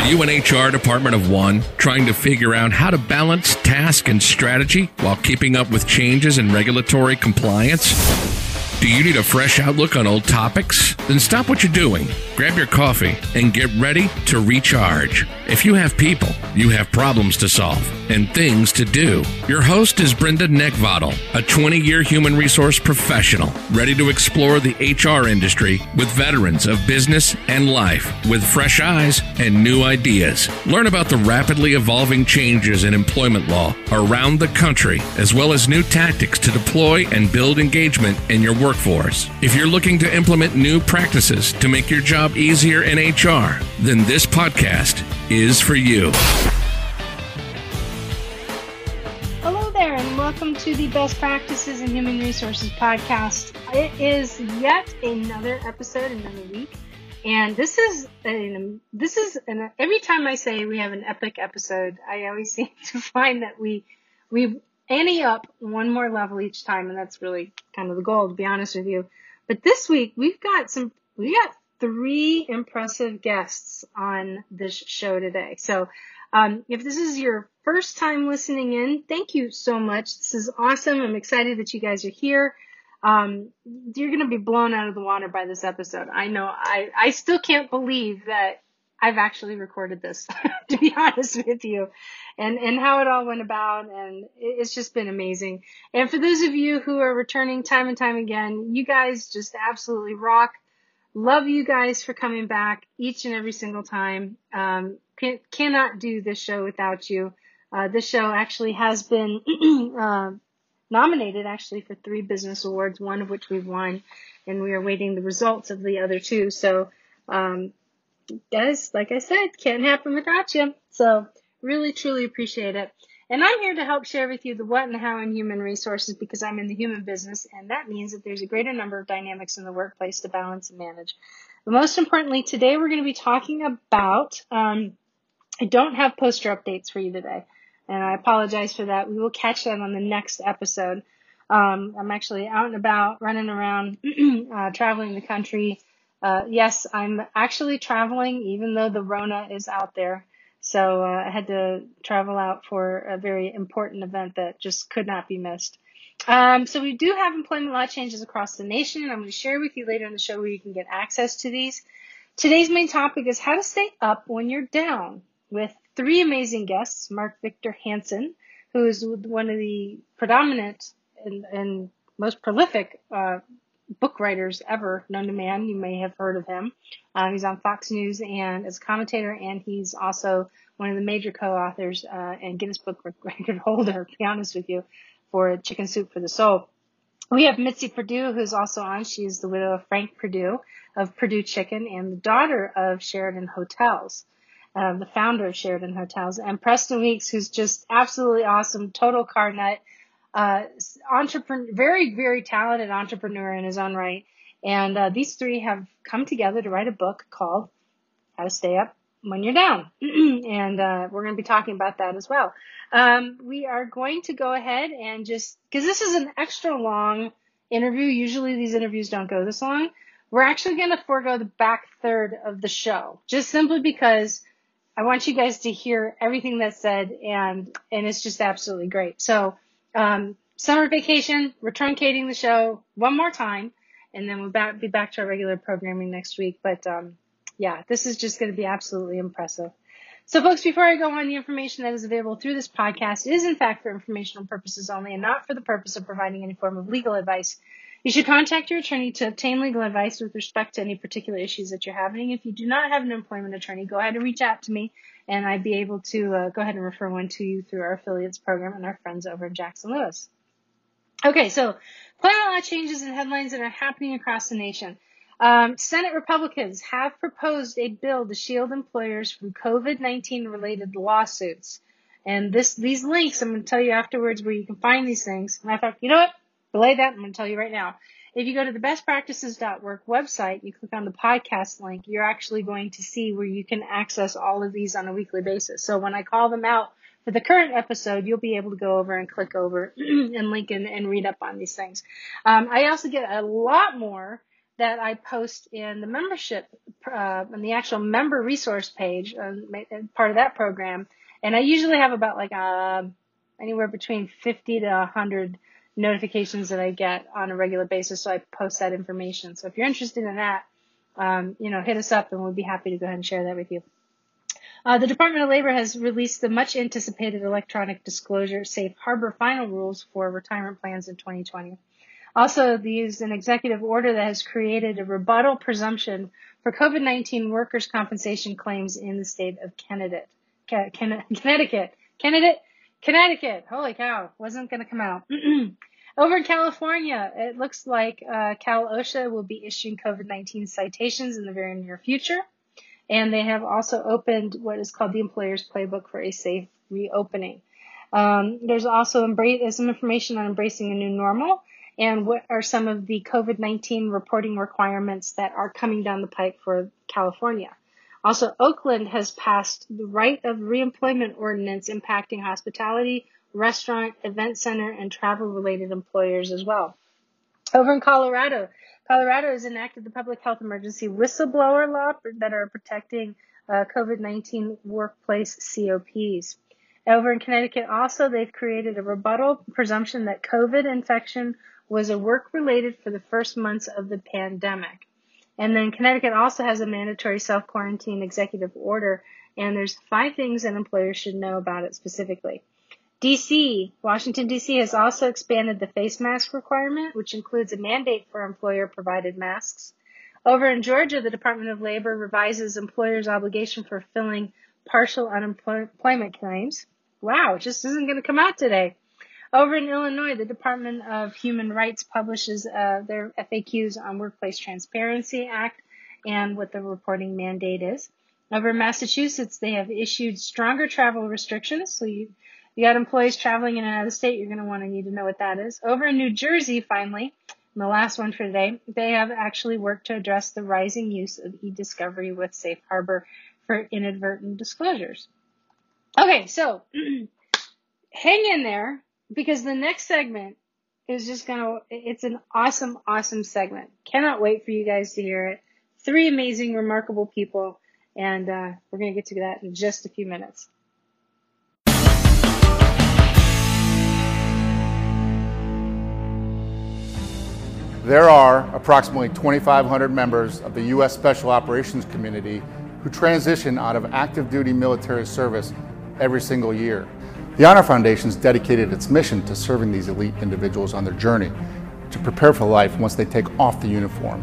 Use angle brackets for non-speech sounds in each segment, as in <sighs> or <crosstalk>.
Are you an HR department of one trying to figure out how to balance task and strategy while keeping up with changes in regulatory compliance? Do you need a fresh outlook on old topics? Then stop what you're doing, grab your coffee, and get ready to recharge. If you have people, you have problems to solve and things to do. Your host is Brenda Neckvatal, a 20 year human resource professional, ready to explore the HR industry with veterans of business and life with fresh eyes and new ideas. Learn about the rapidly evolving changes in employment law around the country, as well as new tactics to deploy and build engagement in your workforce. If you're looking to implement new practices to make your job easier in HR, then this podcast is for you. Hello there, and welcome to the Best Practices in Human Resources podcast. It is yet another episode, another week, and this is an, this is an, every time I say we have an epic episode, I always <laughs> seem to find that we we ante up one more level each time, and that's really kind of the goal, to be honest with you. But this week we've got some we got three impressive guests on this show today. So, um, if this is your first time listening in, thank you so much. This is awesome. I'm excited that you guys are here. Um, you're going to be blown out of the water by this episode. I know. I, I still can't believe that I've actually recorded this, <laughs> to be honest with you, and, and how it all went about. And it's just been amazing. And for those of you who are returning time and time again, you guys just absolutely rock. Love you guys for coming back each and every single time. Um, can, cannot do this show without you. Uh, this show actually has been <clears throat> uh, nominated actually for three business awards, one of which we've won, and we are waiting the results of the other two. So, um, guys, like I said, can't happen without you. So, really, truly appreciate it. And I'm here to help share with you the what and the how in human resources because I'm in the human business, and that means that there's a greater number of dynamics in the workplace to balance and manage. But most importantly, today we're going to be talking about. Um, I don't have poster updates for you today, and I apologize for that. We will catch that on the next episode. Um, I'm actually out and about, running around, <clears throat> uh, traveling the country. Uh, yes, I'm actually traveling, even though the Rona is out there. So uh, I had to travel out for a very important event that just could not be missed. Um, so we do have employment law changes across the nation, and I'm going to share with you later in the show where you can get access to these. Today's main topic is how to stay up when you're down with three amazing guests, Mark Victor Hansen, who is one of the predominant and, and most prolific uh, book writers ever known to man. You may have heard of him. Uh, he's on Fox News and as a commentator, and he's also one of the major co-authors uh, and Guinness Book <laughs> record holder, to be honest with you, for Chicken Soup for the Soul. We have Mitzi Perdue, who's also on. She's the widow of Frank Perdue of Perdue Chicken and the daughter of Sheraton Hotels, uh, the founder of Sheraton Hotels, and Preston Weeks, who's just absolutely awesome, total car nut uh, entrepreneur, very, very talented entrepreneur in his own right. And uh, these three have come together to write a book called How to Stay Up When You're Down. <clears throat> and uh, we're going to be talking about that as well. Um, we are going to go ahead and just, because this is an extra long interview. Usually these interviews don't go this long. We're actually going to forego the back third of the show, just simply because I want you guys to hear everything that's said, and and it's just absolutely great. So um, summer vacation, we're truncating the show one more time, and then we'll back, be back to our regular programming next week. But um, yeah, this is just going to be absolutely impressive. So, folks, before I go on, the information that is available through this podcast is, in fact, for informational purposes only and not for the purpose of providing any form of legal advice. You should contact your attorney to obtain legal advice with respect to any particular issues that you're having. If you do not have an employment attorney, go ahead and reach out to me and I'd be able to uh, go ahead and refer one to you through our affiliates program and our friends over in Jackson Lewis. Okay, so lot of changes and headlines that are happening across the nation. Um, Senate Republicans have proposed a bill to shield employers from COVID-19 related lawsuits. And this, these links, I'm going to tell you afterwards where you can find these things. Matter of fact, you know what? Belay that. I'm going to tell you right now. If you go to the bestpractices.work website, you click on the podcast link, you're actually going to see where you can access all of these on a weekly basis. So when I call them out for the current episode, you'll be able to go over and click over <clears throat> and link and, and read up on these things. Um, I also get a lot more that I post in the membership, uh, on the actual member resource page, um, part of that program. And I usually have about like uh, anywhere between 50 to 100 notifications that I get on a regular basis. So I post that information. So if you're interested in that, um, you know, hit us up and we'll be happy to go ahead and share that with you. Uh, the Department of Labor has released the much anticipated electronic disclosure safe harbor final rules for retirement plans in 2020. Also, these an executive order that has created a rebuttal presumption for COVID-19 workers' compensation claims in the state of Connecticut. Connecticut. Connecticut. Connecticut. Holy cow. Wasn't going to come out. <clears throat> Over in California, it looks like uh, Cal OSHA will be issuing COVID-19 citations in the very near future. And they have also opened what is called the Employer's Playbook for a Safe Reopening. Um, there's also embrace, some information on embracing a new normal and what are some of the COVID-19 reporting requirements that are coming down the pike for California. Also, Oakland has passed the right of reemployment ordinance impacting hospitality, restaurant, event center, and travel related employers as well. Over in Colorado, Colorado has enacted the public health emergency whistleblower law that are protecting uh, COVID-19 workplace COPs. Over in Connecticut also, they've created a rebuttal presumption that COVID infection was a work related for the first months of the pandemic. And then Connecticut also has a mandatory self quarantine executive order, and there's five things that employers should know about it specifically. DC, Washington DC has also expanded the face mask requirement, which includes a mandate for employer provided masks. Over in Georgia, the Department of Labor revises employers' obligation for filling partial unemployment claims. Wow, it just isn't going to come out today. Over in Illinois, the Department of Human Rights publishes uh, their FAQs on Workplace Transparency Act and what the reporting mandate is. Over in Massachusetts, they have issued stronger travel restrictions. So you, you got employees traveling in and out of the state, you're going to want to need to know what that is. Over in New Jersey, finally, and the last one for today, they have actually worked to address the rising use of e-discovery with Safe Harbor for inadvertent disclosures. Okay, so <clears throat> hang in there because the next segment is just gonna, it's an awesome, awesome segment. Cannot wait for you guys to hear it. Three amazing, remarkable people, and uh, we're gonna get to that in just a few minutes. There are approximately 2,500 members of the U.S. Special Operations Community who transition out of active duty military service every single year. The Honor Foundation has dedicated its mission to serving these elite individuals on their journey to prepare for life once they take off the uniform.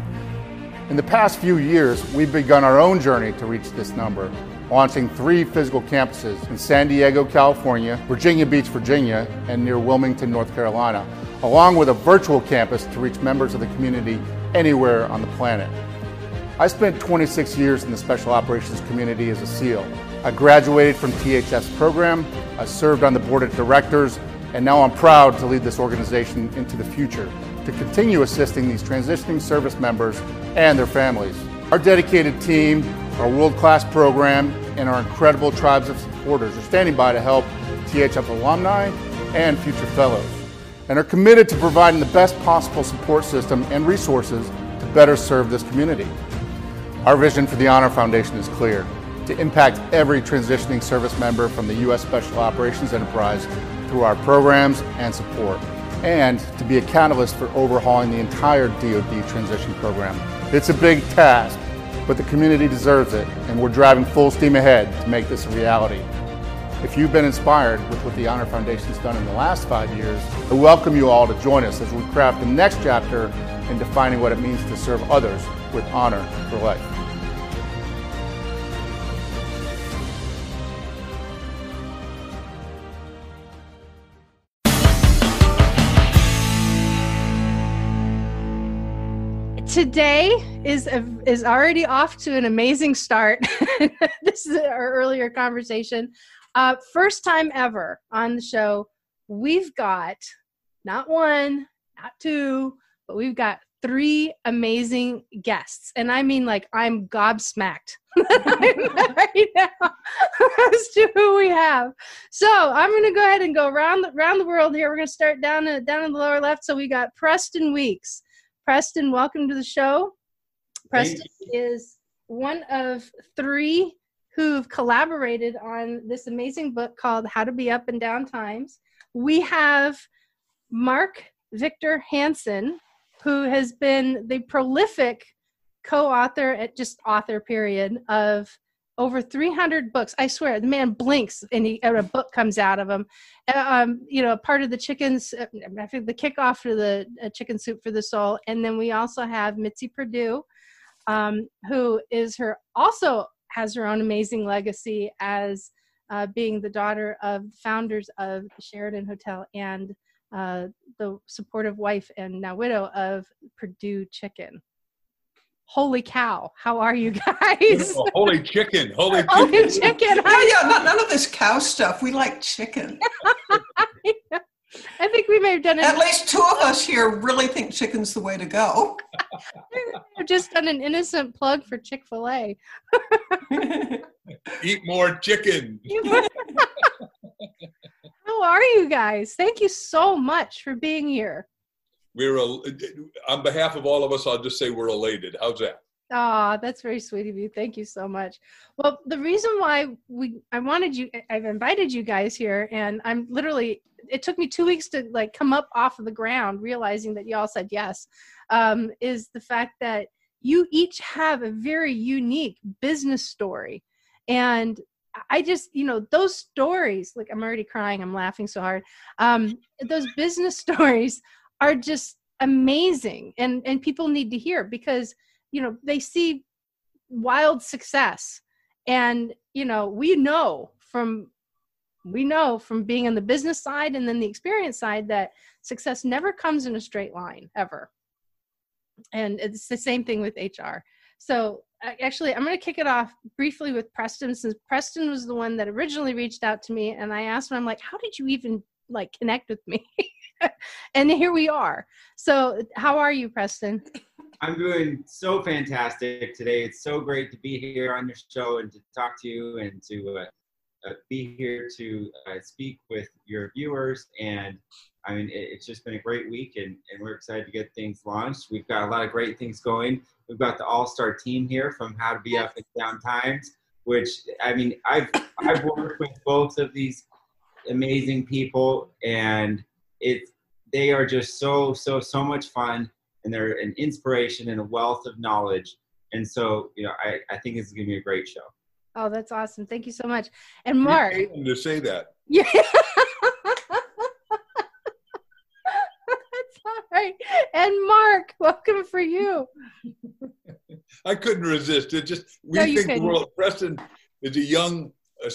In the past few years, we've begun our own journey to reach this number, launching three physical campuses in San Diego, California, Virginia Beach, Virginia, and near Wilmington, North Carolina, along with a virtual campus to reach members of the community anywhere on the planet. I spent 26 years in the Special Operations community as a SEAL. I graduated from THF program I served on the board of directors, and now I'm proud to lead this organization into the future to continue assisting these transitioning service members and their families. Our dedicated team, our world-class program, and our incredible tribes of supporters are standing by to help THF alumni and future fellows, and are committed to providing the best possible support system and resources to better serve this community. Our vision for the Honor Foundation is clear to impact every transitioning service member from the U.S. Special Operations Enterprise through our programs and support, and to be a catalyst for overhauling the entire DoD transition program. It's a big task, but the community deserves it, and we're driving full steam ahead to make this a reality. If you've been inspired with what the Honor Foundation's done in the last five years, I welcome you all to join us as we craft the next chapter in defining what it means to serve others with honor for life. today is is already off to an amazing start. <laughs> this is our earlier conversation. Uh, first time ever on the show, we've got not one, not two, but we've got three amazing guests. And I mean, like, I'm gobsmacked right now as to who we have. So I'm going to go ahead and go around the, around the world here. We're going to start down, down in the lower left. So we got Preston Weeks. Preston, welcome to the show. Preston is one of three who've collaborated on this amazing book called How to Be Up and Down Times. We have Mark Victor Hansen, who has been the prolific co-author at just author period of over 300 books. I swear, the man blinks and, he, and a book comes out of him. Uh, um, you know, part of the chickens, uh, I think the kickoff for the uh, Chicken Soup for the Soul. And then we also have Mitzi Perdue, um, who is her also has her own amazing legacy as uh, being the daughter of founders of the Sheraton Hotel and uh, the supportive wife and now widow of Perdue Chicken. Holy cow how are you guys? Oh, holy chicken holy chicken, holy chicken. yeah yeah none of this cow stuff. We like chicken <laughs> i think we may have done it at least two of us here really think chicken's the way to go. <laughs> I've just done an innocent plug for chick-fil-a. <laughs> Eat more chicken. How are you guys? Thank you so much for being here. We're on behalf of all of us i'll just say we're elated. How's that oh, that's very sweet of you. Thank you so much. Well, the reason why we I wanted you I've invited you guys here and I'm literally it took me 2 weeks to like come up off of the ground realizing that you all said yes. Um is the fact that you each have a very unique business story. And I just, you know, those stories, like I'm already crying, I'm laughing so hard. Um those business <laughs> stories are just amazing and and people need to hear because you know they see wild success and you know we know from we know from being on the business side and then the experience side that success never comes in a straight line ever and it's the same thing with hr so actually i'm going to kick it off briefly with preston since preston was the one that originally reached out to me and i asked him i'm like how did you even like connect with me <laughs> and here we are. So, how are you, Preston? I'm doing so fantastic today. It's so great to be here on your show and to talk to you and to uh, uh, be here to uh, speak with your viewers. And I mean, it, it's just been a great week, and, and we're excited to get things launched. We've got a lot of great things going. We've got the all-star team here from How to Be Up and Down Times, which I mean, I've I've worked with both of these amazing people, and it's they are just so so so much fun and they're an inspiration and a wealth of knowledge. And so you know i, I think it's going to be a great show. Oh that's awesome. Thank you so much. And mark to say that. <laughs> Yeah. That's all right. And mark welcome for you. <laughs> I couldn't resist. It just we no, think the world preston is a young uh,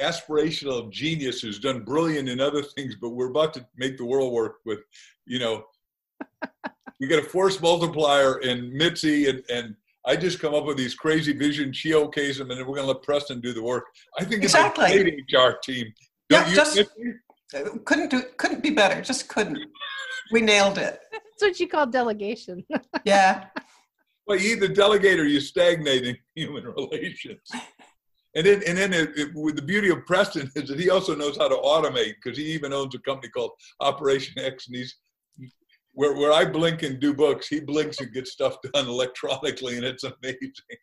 aspirational genius who's done brilliant in other things, but we're about to make the world work with, you know, we got a force multiplier in Mitzi and, and I just come up with these crazy visions. She okays them, and then we're going to let Preston do the work. I think it's exactly. a great HR team. Don't yeah, you, just Mitzi? couldn't do couldn't be better. Just couldn't. We nailed it. That's what you call delegation. <laughs> yeah. Well, you either delegate or you stagnate in <laughs> human relations. And then, and then it, it, with the beauty of Preston is that he also knows how to automate because he even owns a company called Operation X, and he's where where I blink and do books, he blinks and gets stuff done electronically, and it's amazing.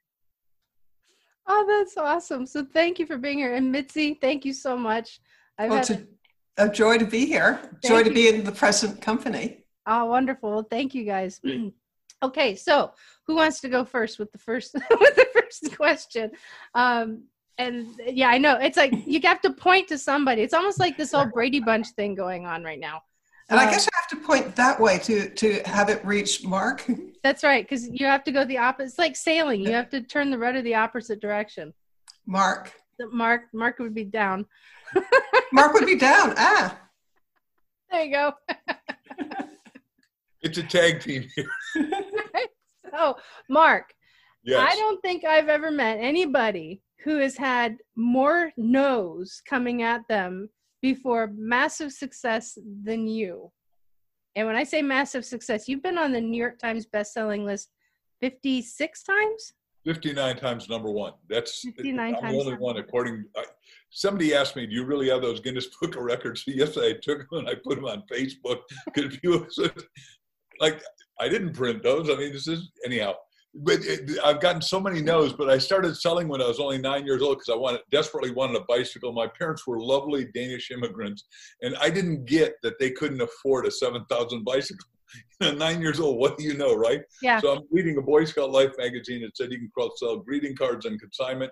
Oh, that's awesome! So thank you for being here, and Mitzi, thank you so much. I've well, it's a, a, joy to be here. Joy you. to be in the present company. Oh, wonderful! Thank you, guys. <clears throat> okay, so who wants to go first with the first <laughs> with the first question? Um, and yeah, I know it's like you have to point to somebody. It's almost like this whole Brady Bunch thing going on right now. And I uh, guess I have to point that way to to have it reach Mark. <laughs> That's right, because you have to go the opposite. It's like sailing; you have to turn the rudder the opposite direction. Mark. Mark. Mark would be down. <laughs> Mark would be down. Ah. There you go. <laughs> it's a tag team here. so, Mark. Yes. I don't think I've ever met anybody who has had more no's coming at them before massive success than you. And when I say massive success, you've been on the New York Times best-selling list 56 times? 59 times number one. That's 59 I'm times the only one according I, somebody asked me, do you really have those Guinness Book of Records? <laughs> yes, I took them and I put them on Facebook. <laughs> Because <laughs> like I didn't print those. I mean, this is anyhow but it, I've gotten so many no's. But I started selling when I was only nine years old because I wanted desperately wanted a bicycle. My parents were lovely Danish immigrants, and I didn't get that they couldn't afford a seven thousand bicycle. <laughs> nine years old, what do you know, right? Yeah. So I'm reading a Boy Scout Life magazine that said you can cross sell greeting cards on consignment.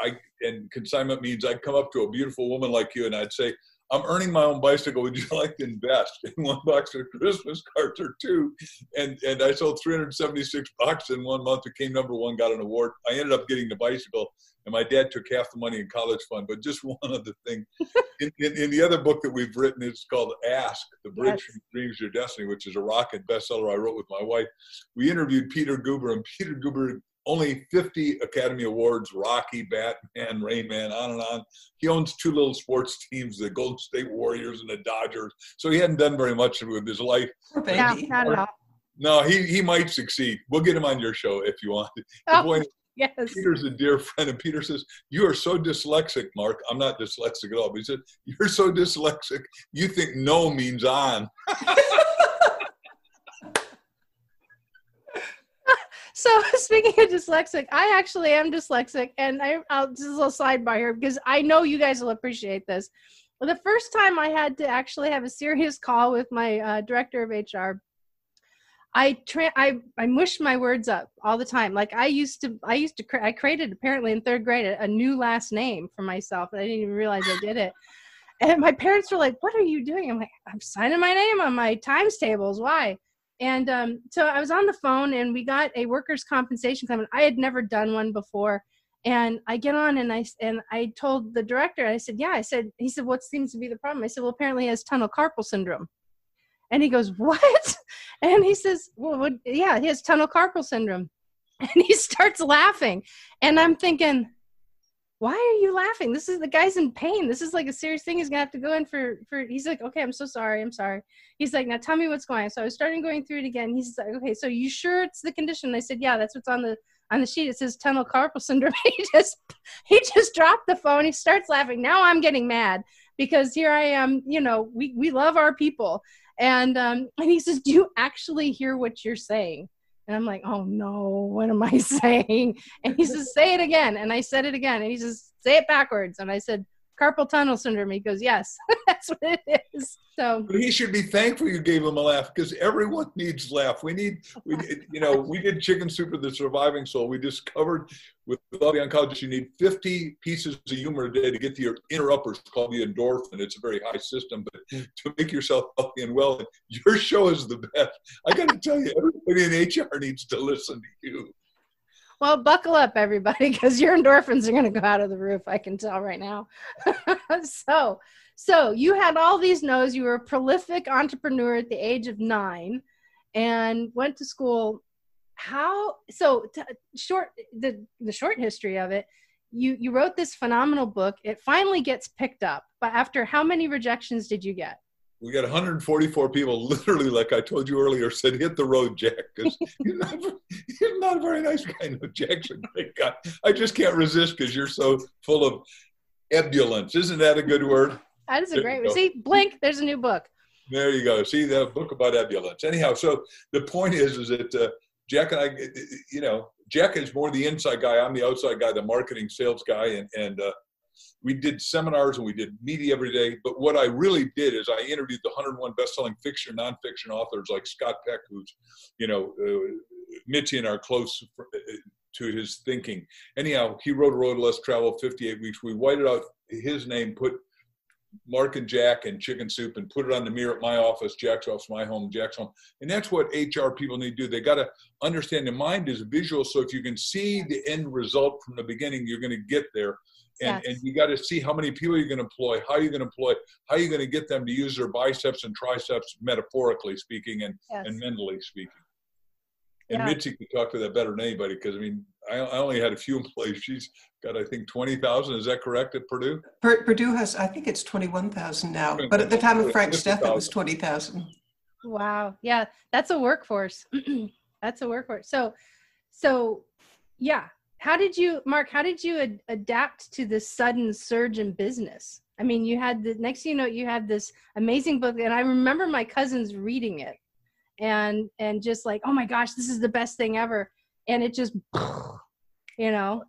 I and consignment means I'd come up to a beautiful woman like you and I'd say, I'm earning my own bicycle. Would you <laughs> like to invest in one box of Christmas cards or two? And and I sold 376 bucks in one month. Became number one. Got an award. I ended up getting the bicycle, and my dad took half the money in college fund. But just <laughs> one other thing, <laughs> in, in, in the other book that we've written, it's called Ask: The Bridge yes. Dreams Your Destiny, which is a rocket bestseller I wrote with my wife. We interviewed Peter Guber, and Peter Guber only 50 Academy Awards, Rocky, Batman, Rain Man, on and on. He owns two little sports <laughs> teams, the Golden State Warriors and the Dodgers. So he hadn't done very much with his life. Yeah, not at all. No, he, he might succeed. We'll get him on your show if you want. Oh, point yes. Peter's a dear friend, and Peter says, You are so dyslexic, Mark. I'm not dyslexic at all. But he said, You're so dyslexic, you think no means on. <laughs> So <laughs> speaking of dyslexic, I actually am dyslexic, and I, I'll just a little sidebar here because I know you guys will appreciate this. The first time I had to actually have a serious <laughs> call with my uh, director of HR, I tra- I I mushed my words up all the time. Like I used to, I used to, cre- I created apparently in third grade a, a new last name for myself, and I didn't even realize I did it. And my parents were like, "What are you doing?" I'm like, "I'm signing my name on my times tables. Why?" And um, so I was on the phone and we got a workers' compensation claim. I had never done one before. And I get on and I and I told the director, I said, Yeah, I said, he said, What seems to be the problem? I said, Well, apparently he has tunnel carpal syndrome. And he goes, What? <laughs> And he says, Well, what, yeah, he has tunnel carpal syndrome. <laughs> And he starts laughing. And I'm thinking, why are you laughing? This is the guy's in pain. This is like a serious thing. He's gonna have to go in for for. He's like, okay, I'm so sorry. I'm sorry. He's like, now tell me what's going on. So I was starting going through it again. He's like, okay, so you sure it's the condition? I said, yeah, that's what's on the on the sheet. It says tunnel carpal <laughs> syndrome. he just he just dropped the phone. He starts laughing. Now I'm getting mad because here I am. You know, we we love our people, and um and he says, do you actually hear what you're saying? And I'm like, oh no, what am I <laughs> saying? And he says, say it again. And I said it again. And he says, say it backwards. And I said, carpal tunnel syndrome. He goes, yes, <laughs> that's what it is. So but he should be thankful you gave him a laugh because everyone needs laugh. We need, we, you know, we did chicken soup for the surviving soul. We discovered with all the oncologists, you need 50 pieces of humor a day to get to your inner uppers called the endorphin. It's a very high system, but hmm. to make yourself healthy and well, your show is the best. I got to tell you, everybody in HR needs to listen to you. Well, buckle up, everybody, <laughs> because your endorphins are going to go out of the roof. I can tell right now. <laughs> so, so you had all these no's. You were a prolific entrepreneur at the age of nine, and went to school. How? So, t- short the the short history of it. You you wrote this phenomenal book. It finally gets picked up. But after how many rejections did you get? We got 144 people literally like i told you earlier said hit the road jack because he's, he's, not a very nice guy. No jack's a great guy. I just can't resist because you're so full of ebullience. Isn't that a good word? That is a great word. See blink there's a new book. There you go. See the book about ebullience. Anyhow so the point is is that uh, jack and i you know jack is more the inside guy. I'm the outside guy the marketing sales guy and and uh, we did seminars and we did media every day. But what I really did is I interviewed the 101 best-selling fiction, nonfiction authors like Scott Peck, who's, you know, uh, and are close uh, to his thinking. Anyhow, he wrote a road less travel 58 weeks. We whited out his name, put Mark and Jack and chicken soup and put it on the mirror at my office, Jack's office, my home, Jack's home. And that's what HR people need to do. They got to understand the mind is visual. So if you can see the end result from the beginning, you're going to get there and, yes. and you got to see how many people you're going to employ, how you're going to employ, how you're going to get them to use their biceps and triceps, metaphorically speaking and, yes. and mentally speaking. And yeah. Mitzi could talk to that better than anybody because I mean, I, I, only had a few <laughs> employees. She's got, I think, 20,000. Is that correct at Perdue? Perdue has, I think it's 21,000 now. But at the time of Frank's death, it was 20,000. Wow. Yeah. That's a workforce. <clears throat> that's a workforce. So, so yeah, how did you mark how did you ad- adapt to this sudden surge in business i mean you had the next you know you had this amazing book and i remember my cousins reading it and and just like oh my gosh this is the best thing ever and it just, you know.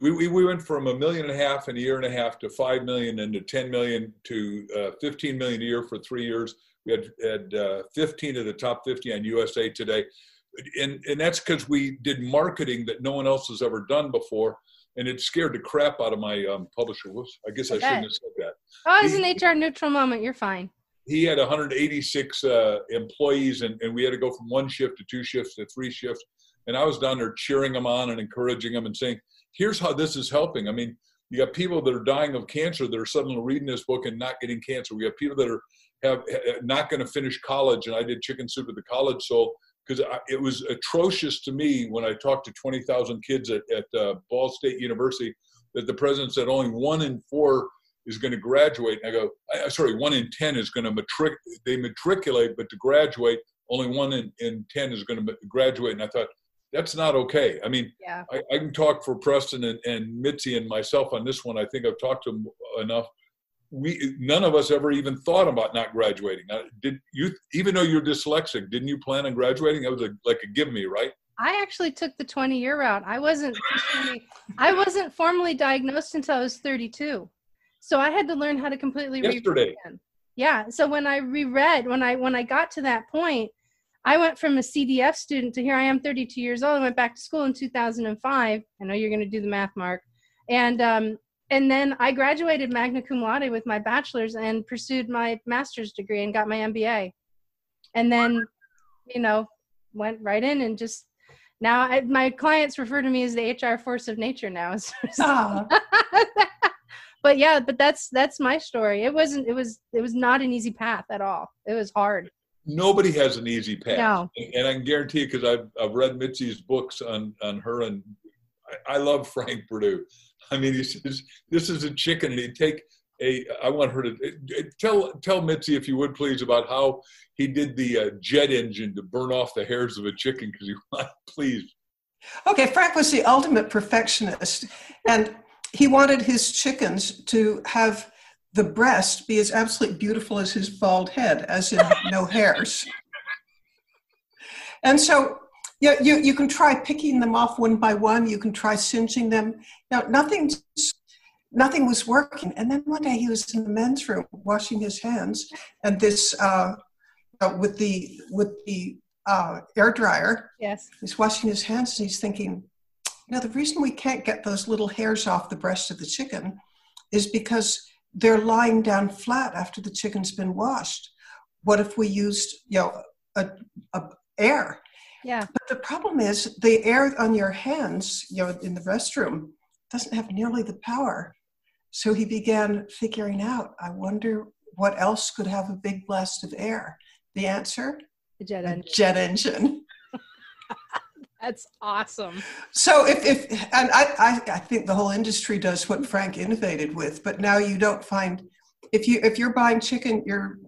We, we, we went from a million and a half in a year and a half to five million and to 10 million to uh, 15 million a year for three years. We had, had uh, 15 of the top 50 on USA Today. And, and that's because we did marketing that no one else has ever done before. And it scared the crap out of my um, publisher. Whoops, I guess I shouldn't have said that. Oh, it's an HR neutral moment. You're fine. He had 186 uh, employees, and, and we had to go from one shift to two shifts to three shifts. And I was down there cheering them on and encouraging them and saying, here's how this is helping. I mean, you got people that are dying of cancer that are suddenly reading this book and not getting cancer. We have people that are have not going to finish college, and I did chicken soup at the college soul because it was atrocious to me when I talked to 20,000 kids at, at uh, Ball State University that the president said only one in four is going to graduate. And I go, I, sorry, one in 10 is going to matric, they matriculate, but to graduate, only one in, in 10 is going to graduate. And I thought, that's not okay. I mean, yeah. I, I, can talk for Preston and, and Mitzi and myself on this one. I think I've talked to them enough. We none of us ever even thought about not graduating. Now, did you? Even though you're dyslexic, didn't you plan on graduating? That was a, like a give me, right? I actually took the 20 year route. I wasn't I wasn't formally diagnosed until I was 32. So I had to learn how to completely Yesterday. Yeah. So when I reread, when I when I got to that point, I went from a CDF student to here I am 32 years old. I went back to school in 2005. I know you're going to do the math, Mark. And um, and then I graduated magna cum laude with my bachelor's and pursued my master's degree and got my MBA. And then, you know, went right in and just now I, my clients refer to me as the HR force of nature now. <laughs> Oh. <laughs> but yeah, but that's that's my story. It wasn't. It was. It was not an easy path at all. It was hard nobody has an easy path. No. And I can guarantee you, because I've, I've read Mitzi's books on, on her, and I, I love Frank Perdue. I mean, he says, this is a chicken, and he'd take a, I want her to tell, tell Mitzi, if you would please, about how he did the uh, jet engine to burn off the hairs of a chicken, because he wanted, <laughs> please. Okay, Frank was the ultimate perfectionist, and he wanted his chickens to have the breast be as absolutely beautiful as his bald head, as in no hairs. And so yeah, you, you can try picking them off one by one. You can try singeing them. Now, nothing, nothing was working. And then one day he was in the men's room washing his hands, and this uh, uh, with the with the uh, air dryer. Yes, he's washing his hands, and he's thinking, now the reason we can't get those little hairs off the breast of the chicken is because they're lying down flat after the chicken's been washed. What if we used, you know, a, a air? Yeah. But the problem is the air on your hands, you know, in the restroom doesn't have nearly the power. So he began figuring out, I wonder what else could have a big blast of air. The answer? The jet engine. jet engine. <laughs> That's awesome. So if, if and I, I, I think the whole industry does what Frank innovated with, but now you don't find if you if you're buying chicken, you're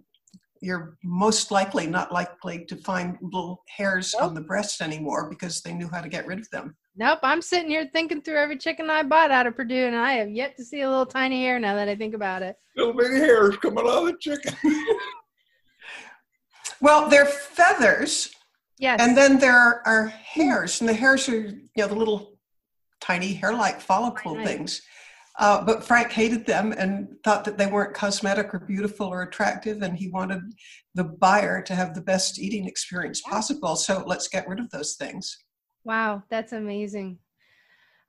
you're most likely not likely to find little hairs nope. on the breast anymore because they knew how to get rid of them. Nope, I'm sitting here thinking through every chicken I bought out of Perdue, and I have yet to see a little tiny hair now that I think about it. Little bitty hairs coming out of the chicken. <laughs> well, they're feathers Yes. And then there are, hairs, and the hairs are, you know, the little tiny hair-like follicle nice. things. Uh, but Frank hated them and thought that they weren't cosmetic or beautiful or attractive, and he wanted the buyer to have the best eating experience possible. So let's get rid of those things. Wow, that's amazing.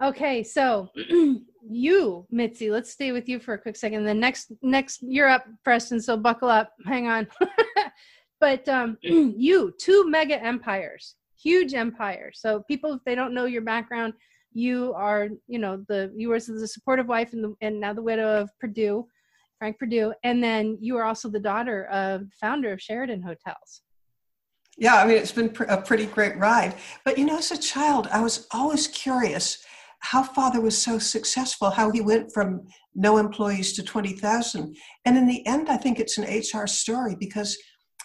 Okay, so <clears throat> you, Mitzi, let's stay with you for a quick second. The next, next, you're up, Preston. So buckle up. Hang on. <laughs> but um, <clears throat> you two mega empires huge empires so people if they don't know your background you are you know the you were the supportive wife and, the, and now the widow of Perdue, frank Perdue, and then you are also the daughter of founder of Sheraton hotels. Yeah i mean it's been a pretty great ride. But you know as a child i was always curious how father was so successful how he went from no employees to 20000 and in the end i think it's an hr story because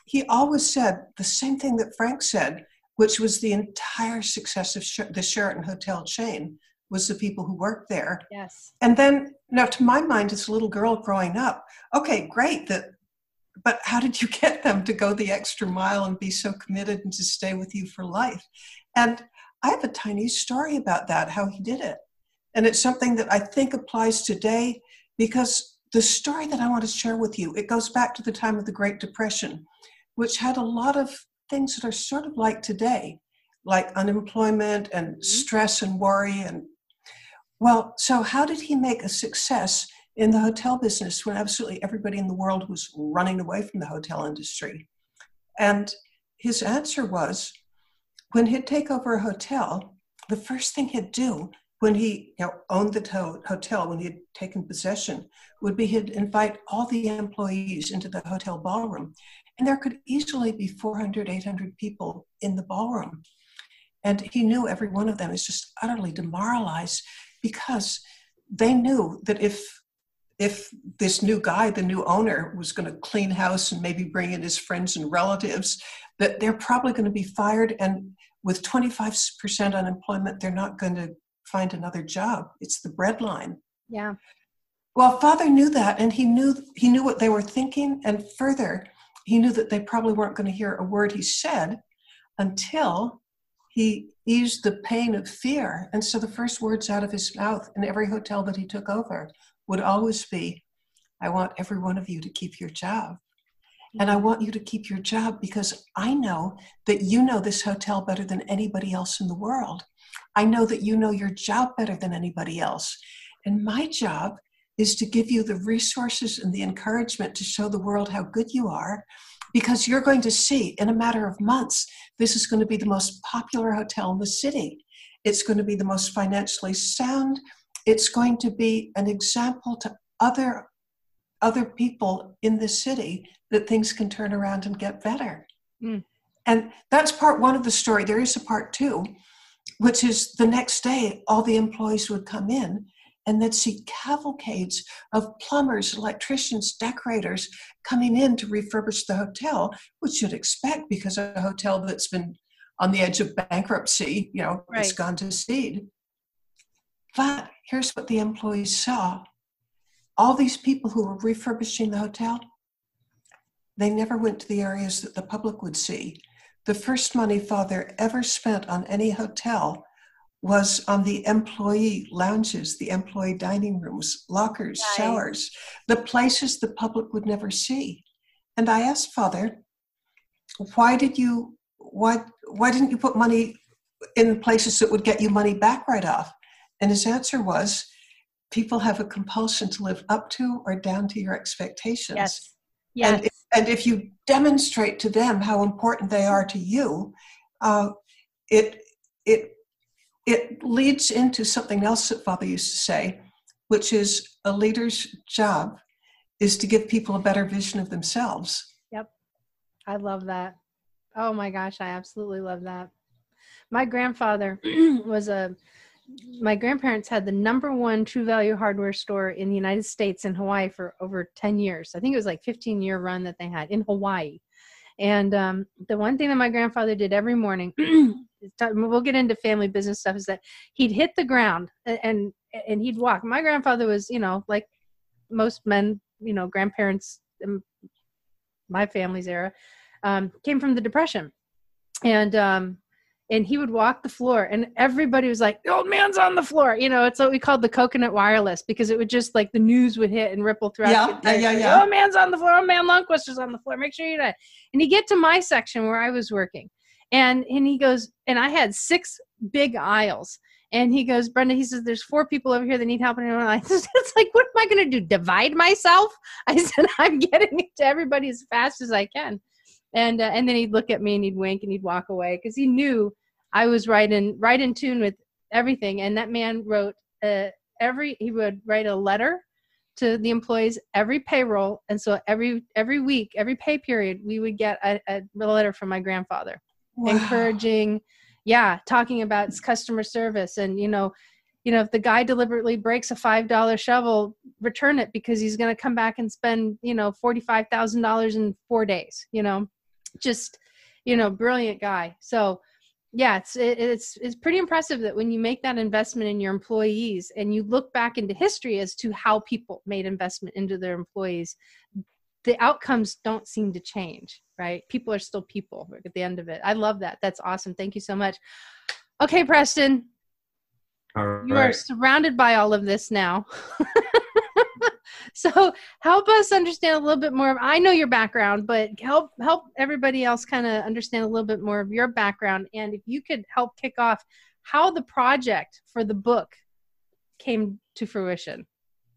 he always said the same thing that Frank said, which was the entire success of the Sheraton Hotel chain was the people who worked there. Yes. And then, now to my mind, as a little girl growing up, okay, great that, but how did you get them to go the extra mile and be so committed and to stay with you for life? And I have a tiny story about that, how he did it. And it's something that I think applies today because the story that I want to share with you, it goes back to the time of the Great Depression, which had a lot of things that are sort of like today, like unemployment and mm-hmm. stress and worry and well, so how did he make a success in the hotel business when absolutely everybody in the world was running away from the hotel industry? And his answer was when he'd take over a hotel, the first thing he'd do when he you know, owned the hotel, when he had taken possession, would be he'd invite all the employees into the hotel ballroom. And there could easily be 400, 800 people in the ballroom. And he knew every one of them is just utterly demoralized because they knew that if if this new guy, the new owner, was going to clean house and maybe bring in his friends and relatives, that they're probably going to be fired. And with 25% unemployment, they're not going to find another job. It's the breadline. Yeah. Well, father knew that, and he knew he knew what they were thinking, and further, he knew that they probably weren't going to hear a word he said until he eased the pain of fear. And so the first words out of his mouth in every hotel that he took over would always be, I want every one of you to keep your job. And I want you to keep your job because I know that you know this hotel better than anybody else in the world. I know that you know your job better than anybody else. And my job is to give you the resources and the encouragement to show the world how good you are because you're going to see in a matter of months, this is going to be the most popular hotel in the city. It's going to be the most financially sound. It's going to be an example to other other people in the city that things can turn around and get better. Mm. And that's part one of the story. There is a part two, which is the next day, all the employees would come in and they'd see cavalcades of plumbers, electricians, decorators coming in to refurbish the hotel, which you'd expect because a hotel that's been on the edge of bankruptcy, you know, right. it's gone to seed. But here's what the employees saw all these people who were refurbishing the hotel, they never went to the areas that the public would see. The first money father ever spent on any hotel was on the employee lounges, the employee dining rooms, lockers, right. showers, the places the public would never see. And I asked Father, why did you why why didn't you put money in places that would get you money back right off? And his answer was, people have a compulsion to live up to or down to your expectations. Yes. Yes. And, if, and if you demonstrate to them how important they are to you, uh, it it it leads into something else that Father used to say, which is a leader's job is to give people a better vision of themselves. Yep. I love that. Oh my gosh, I absolutely love that. My grandfather <clears throat> was a my grandparents had the number one true value hardware store in the United States in Hawaii for over 10 years. I think it was like 15 year run that they had in Hawaii. And um, the one thing that my grandfather did every morning <clears throat> we'll get into family business stuff is that he'd hit the ground and and he'd walk. My grandfather was you know like most men you know grandparents my family's era um, came from the depression. And um, and he would walk the floor and everybody was like the old man's on the floor you know it's what we called the coconut wireless because it would just like the news would hit and ripple throughout yeah, the yeah, yeah, yeah. oh man's on the floor oh man Lundquist is on the floor make sure you know and he get to my section where i was working and and he goes and i had six big aisles and he goes brenda he says there's four people over here that need help. And i said <laughs> it's like what am i going to do divide myself? I <laughs> said i'm getting it to everybody as fast as i can. And uh, and then he'd look at me and he'd wink and he'd walk away because he knew i was right in right in tune with everything. And that man wrote uh, every he would write a letter to the employees every payroll. And so every every week every pay period we would get a, a letter from my grandfather wow. encouraging yeah talking about customer service. And you know you know if the guy deliberately breaks a five dollar shovel return it because he's going to come back and spend you know forty five thousand dollars in four days you know? Just you know brilliant guy. So yeah it's it, it's it's pretty impressive that when you make that investment in your employees and you look back into history as to how people made investment into their employees the outcomes don't seem to change, right? People are still people at the end of it. I love that. That's awesome. Thank you so much. Okay, Preston. You are surrounded by all of this now. <laughs> <laughs> so help us understand a little bit more. Of, I know your background, but help help everybody else kind of understand a little bit more of your background. And if you could help kick off how the project for the book came to fruition.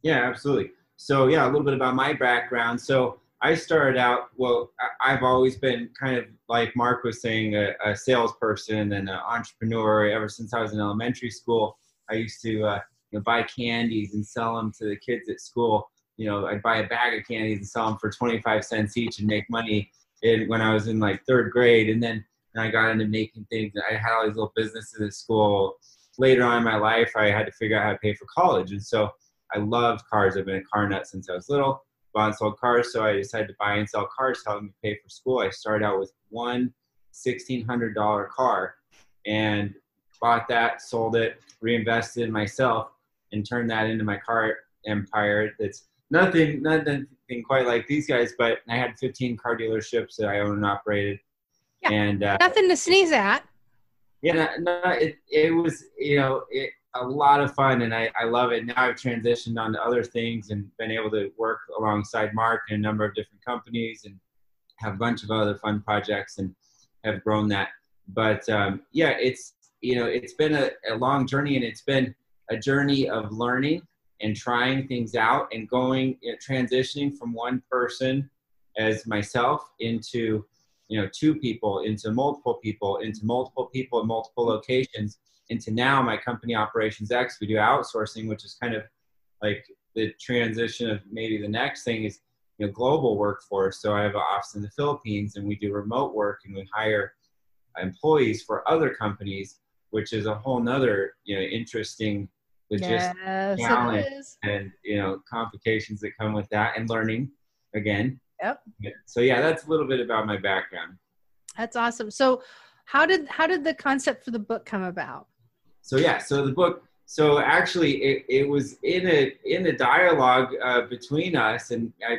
Yeah, absolutely. So yeah, a little bit about my background. So I started out, well, I've always been kind of like Mark was saying, a, a salesperson and an entrepreneur ever since I was in elementary school. I used to uh, you know, buy candies and sell them to the kids at school. You know, I'd buy a bag of candies and sell them for 25 cents each and make money in, when I was in like third grade. And then and I got into making things. I had all these little businesses at school. Later on in my life, I had to figure out how to pay for college. And so I loved cars. I've been a car nut since I was little bought and sold cars. So I decided to buy and sell cars to help me pay for school. I started out with one $1,600 car and bought that, sold it, reinvested in myself, and turned that into my car empire. That's nothing, nothing quite like these guys, but I had 15 car dealerships that I owned and operated. Yeah, and uh, nothing to sneeze at. Yeah, no, no, it, it was, you know, it, a lot of fun and I, I love it. Now I've transitioned on to other things and been able to work alongside Mark in a number of different companies and have a bunch of other fun projects and have grown that. But um, yeah, it's you know it's been a, a long journey and it's been a journey of learning and trying things out and going transitioning from one person as myself into you know two people into multiple people into multiple people in multiple locations into now my company operations X, we do outsourcing, which is kind of like the transition of maybe the next thing is you know global workforce. So I have an office in the Philippines, and we do remote work, and we hire employees for other companies, which is a whole nother you know interesting logistic yes, challenge and you know complications that come with that, and learning again. Yep. So yeah, that's a little bit about my background. That's awesome. So how did how did the concept for the book come about? so yeah, so the book. So actually, it, it was in a in a dialogue uh, between us, and I,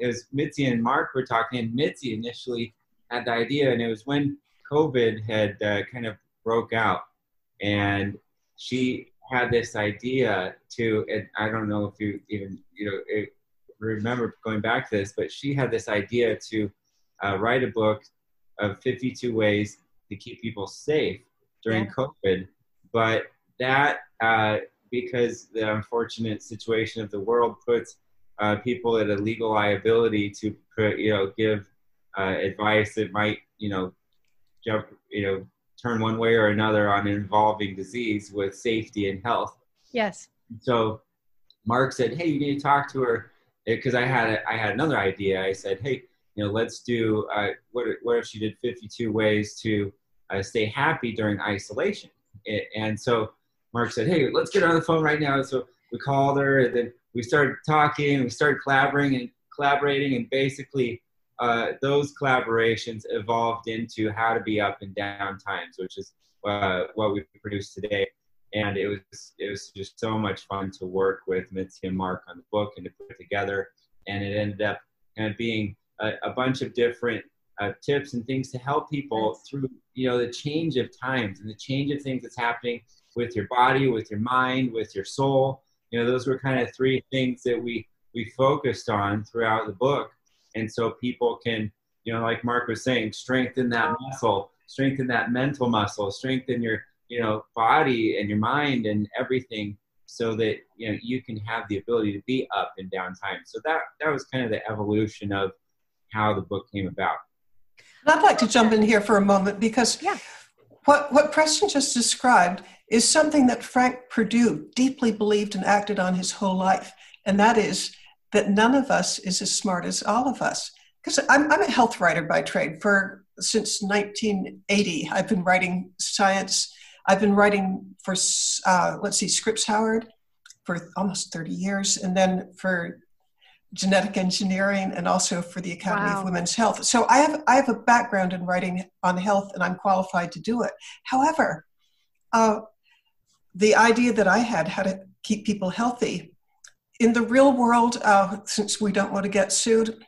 it was Mitzi and Mark were talking, and Mitzi initially had the idea, and it was when COVID had uh, kind of broke out, and she had this idea to, and I don't know if you even you know it, remember going back to this, but she had this idea to uh, write a book of 52 ways to keep people safe during yeah. COVID but that, uh, because the unfortunate situation of the world puts uh, people at a legal liability to put, you know, give uh, advice that might, you know, jump, you know, turn one way or another on involving disease with safety and health. Yes. So Mark said, "Hey, you need to talk to her," because I had a, I had another idea. I said, "Hey, you know, let's do uh, what what if she did 52 ways to uh, stay happy during isolation?" and so Mark said, "Hey, let's get her on the phone right now." So we called her, and then we started talking. We started collaborating and collaborating, and basically, uh, those collaborations evolved into how to be up in down times, which is uh, what we produced today. And it was it was just so much fun to work with Mitzi and Mark on the book and to put it together. And it ended up kind of being a, a bunch of different uh, tips and things to help people through you know the change of times and the change of things that's happening with your body with your mind with your soul you know those were kind of three things that we we focused on throughout the book and so people can you know like mark was saying strengthen that muscle strengthen that mental muscle strengthen your you know body and your mind and everything so that you know you can have the ability to be up and down time. So that that was kind of the evolution of how the book came about. I'd like to jump in here for a moment because yeah. what, what Preston just described is something that Frank Perdue deeply believed and acted on his whole life, and that is that none of us is as smart as all of us. Because I'm, I'm a health writer by trade. For since 1980, I've been writing science. I've been writing for uh, let's see, Scripps Howard for almost 30 years, and then for genetic engineering and also for the Academy wow. of Women's Health. So I have I have a background in writing on health and I'm qualified to do it. However, uh, the idea that I had how to keep people healthy in the real world, uh, since we don't want to get sued,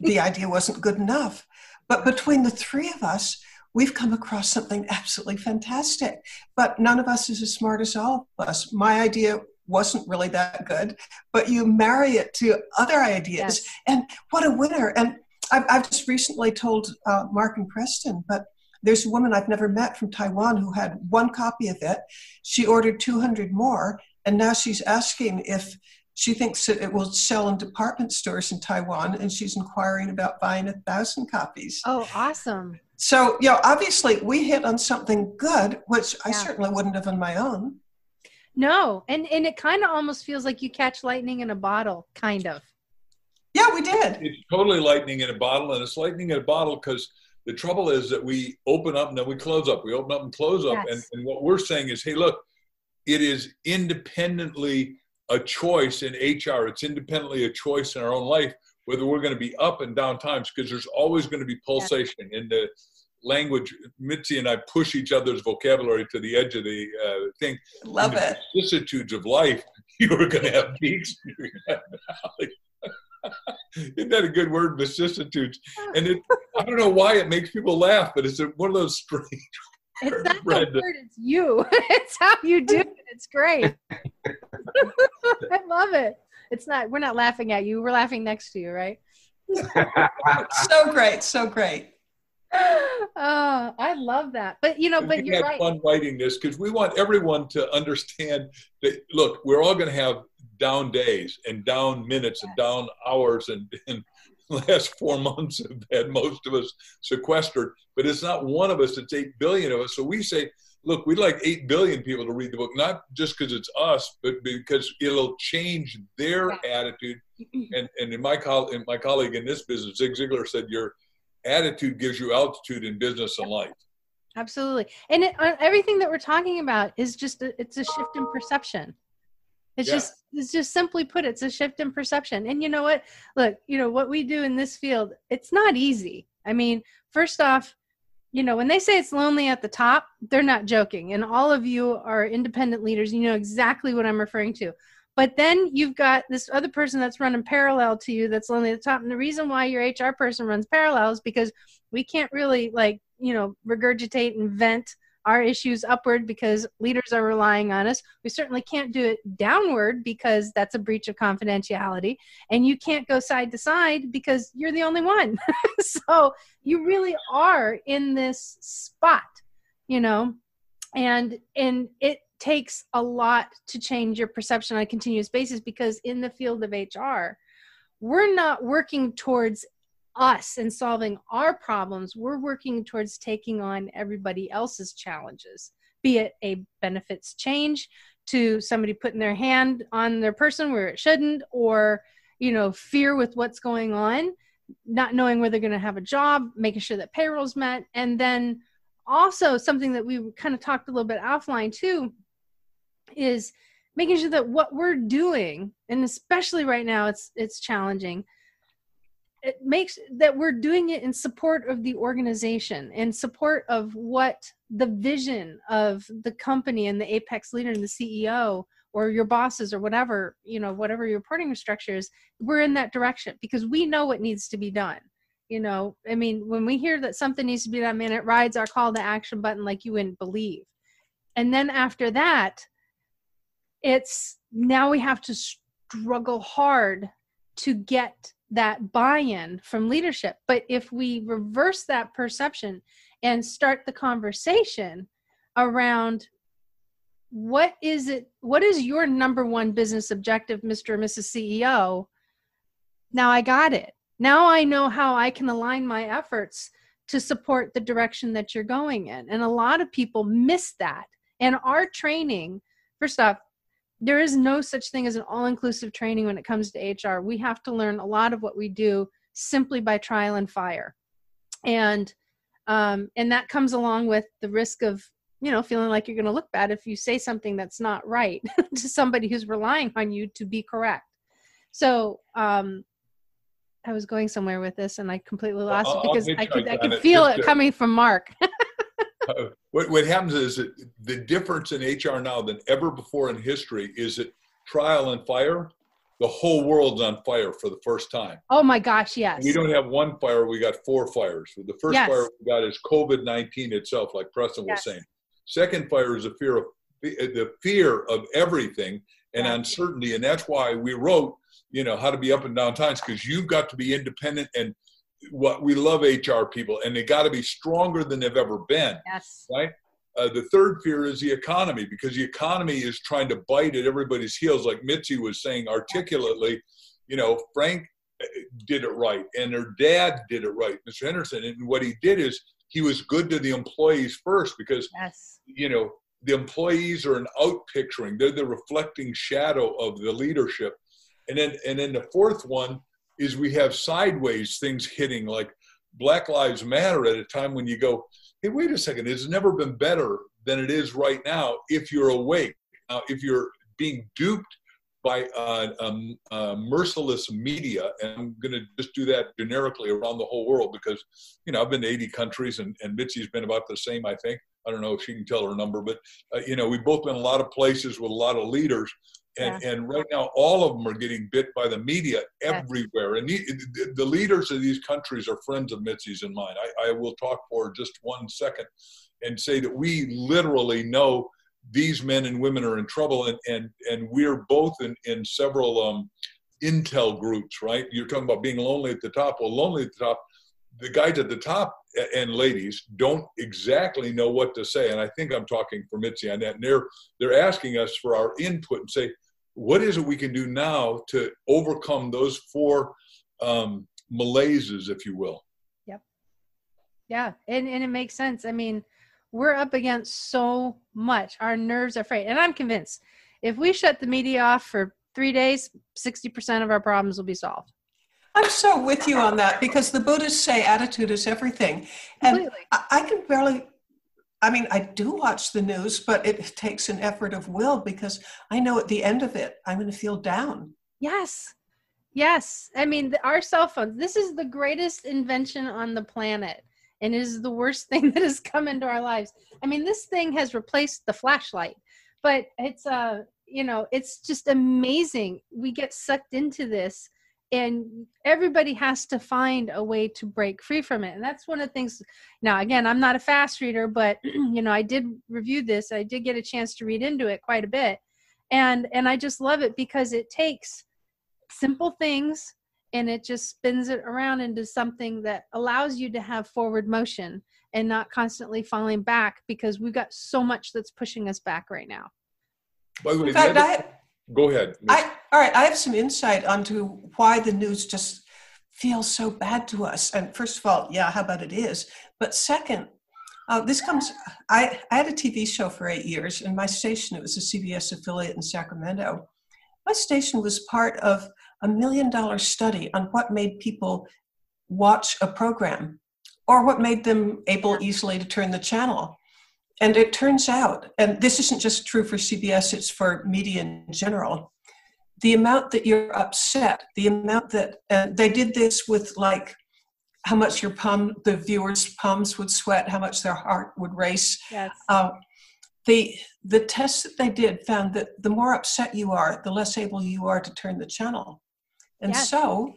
the <laughs> idea wasn't good enough. But between the three of us, we've come across something absolutely fantastic. But none of us is as smart as all of us. My idea wasn't really that good, but you marry it to other ideas, yes. and what a winner! And I've, I've just recently told uh, Mark and Preston, but there's a woman I've never met from Taiwan who had one copy of it. She ordered 200 more, and now she's asking if she thinks that it will sell in department stores in Taiwan, and she's inquiring about buying a thousand copies. Oh, awesome! So, you know, obviously we hit on something good, which I certainly wouldn't have on my own. No, and and it kind of almost feels like you catch lightning in a bottle, kind of. Yeah, we did. It's totally lightning in a bottle, and it's lightning in a bottle because the trouble is that we open up and then we close up. We open up and close up, yes. and, and what we're saying is, hey, look, it is independently a choice in HR. It's independently a choice in our own life whether we're going to be up and down times because there's always going to be pulsation in the language. Mitzi and I push each other's vocabulary to the edge of the uh, thing. Love it. Vicissitudes of life. <laughs> You are going to have peaks. <laughs> Isn't that a good word, vicissitudes? And it, I don't know why it makes people laugh, but it's one of those strange. It's not the word; it's you. <laughs> it's how you do it. It's great. <laughs> <laughs> I love it. It's not. We're not laughing at you. We're laughing next to you, right? so great. So great. Oh, I love that. But you know, but you're had right. fun writing this because we want everyone to understand that. Look, we're all going to have down days and down minutes yes. and down hours, and, and <laughs> last four months have had most of us sequestered. But it's not one of us; it's eight billion of us. So we say, look, we'd like 8 billion people to read the book, not just because it's us, but because it'll change their attitude. And, and in my, co- in my colleague in this business, Zig Ziglar said, your attitude gives you altitude in business and life. Absolutely. And it, uh, everything that we're talking about is just, a, it's a shift in perception. It's yeah. just, it's just simply put, it's a shift in perception. And you know what? Look, you know, what we do in this field, it's not easy. I mean, first off, you know, when they say it's lonely at the top, they're not joking. And all of you are independent leaders. You know exactly what I'm referring to. But then you've got this other person that's running parallel to you that's lonely at the top. And the reason why your HR person runs parallel is because we can't really, like, you know, regurgitate and vent our issues upward because leaders are relying on us. We certainly can't do it downward because that's a breach of confidentiality. And you can't go side to side because you're the only one. <laughs> so you really are in this spot, you know, and and it takes a lot to change your perception on a continuous basis because in the field of HR, we're not working towards us and solving our problems, we're working towards taking on everybody else's challenges, be it a benefits change to somebody putting their hand on their person where it shouldn't, or, you know, fear with what's going on, not knowing where they're going to have a job, making sure that payroll's met. And then also something that we kind of talked a little bit offline too is making sure that what we're doing, and especially right now, it's it's challenging it makes that we're doing it in support of the organization in support of what the vision of the company and the apex leader and the ceo or your bosses or whatever you know whatever your reporting structure is we're in that direction because we know what needs to be done. You know i mean when we hear that something needs to be done man it rides our call to action button like you wouldn't believe. And then after that it's now we have to struggle hard to get that buy-in from leadership. But if we reverse that perception and start the conversation around what is it what is your number one business objective mr or mrs ceo now i got it. Now i know how i can align my efforts to support the direction that you're going in. And a lot of people miss that and our training first off there is no such thing as an all-inclusive training when it comes to HR. We have to learn a lot of what we do simply by trial and fire, and um, and that comes along with the risk of you know feeling like you're going to look bad if you say something that's not right <laughs> to somebody who's relying on you to be correct. So um, I was going somewhere with this, and I completely lost it because I could I could feel it coming from Mark. <laughs> uh, what, what happens is that the difference in HR now than ever before in history is that trial and fire. the whole world's on fire for the first time. Oh my gosh, yes. We don't have one fire, we got four fires. The first yes. fire we got is COVID 19 itself, like Preston yes. was saying. Second fire is the fear of the fear of everything and uncertainty. And that's why we wrote, you know, how to be up in down times, because you've got to be independent and what we love HR people and they got to be stronger than they've ever been. Yes. Right. Uh, the third fear is the economy because the economy is trying to bite at everybody's heels, like Mitzi was saying articulately. You know, Frank uh, did it right, and her dad did it right, Mr. Henderson. And what he did is he was good to the employees first because, yes. you know, the employees are an out picturing; they're the reflecting shadow of the leadership. And then, and then the fourth one is we have sideways things hitting like Black Lives Matter at a time when you go, hey, wait a second, it's never been better than it is right now if you're awake. Now, if you're being duped by uh, um, uh, merciless media, and I'm going to just do that generically around the whole world because, you know, I've been to 80 countries and, and Mitzi's been about the same, I think. I don't know if she can tell her number, but, uh, you know, we've both been a lot of places with a lot of leaders. And, yeah. and right now, all of them are getting bit by the media everywhere. And the, the, leaders of these countries are friends of Mitzi's and mine. I, I will talk for just one second and say that we literally know these men and women are in trouble. And, and, and we're both in, in several um, intel groups, right? You're talking about being lonely at the top. Well, lonely at the top, the guys at the top and ladies don't exactly know what to say. And I think I'm talking for Mitzi on that. And they're, they're asking us for our input and say, what is it we can do now to overcome those four um, malaises, if you will? Yep. Yeah, and and it makes sense. I mean, we're up against so much. Our nerves are frayed, and I'm convinced if we shut the media off for three days, sixty percent of our problems will be solved. I'm so with you on that because the Buddhists say attitude is everything, and I, I can barely I mean, I do watch the news, but it takes an effort of will because I know at the end of it, I'm going to feel down. Yes. Yes. I mean, our cell phones, this is the greatest invention on the planet and is the worst <laughs> thing that has come into our lives. I mean, this thing has replaced the flashlight, but it's, uh, you know, it's just amazing. We get sucked into this and everybody has to find a way to break free from it. And that's one of the things now again i'm not a fast reader but <clears throat> you know i did review this. I did get a chance to read into it quite a bit. And and i just love it because it takes simple things and it just spins it around into something that allows you to have forward motion and not constantly falling back because we've got so much that's pushing us back right now. By the way, fact, I, Go ahead. I, all right, I have some insight onto why the news just feels so bad to us. And first of all, yeah, how about it is? But second, uh, this comes. I, I had a TV show for eight years, and my station it was a CBS affiliate in Sacramento. My station was part of a million dollar study on what made people watch a program or what made them able easily to turn the channel. And it turns out, and this isn't just true for CBS, it's for media in general, the amount that you're upset, the amount that uh, they did this with like how much your palm, the viewers' palms would sweat, how much their heart would race. Yes. Uh, the the tests that they did found that the more upset you are, the less able you are to turn the channel, and yes. so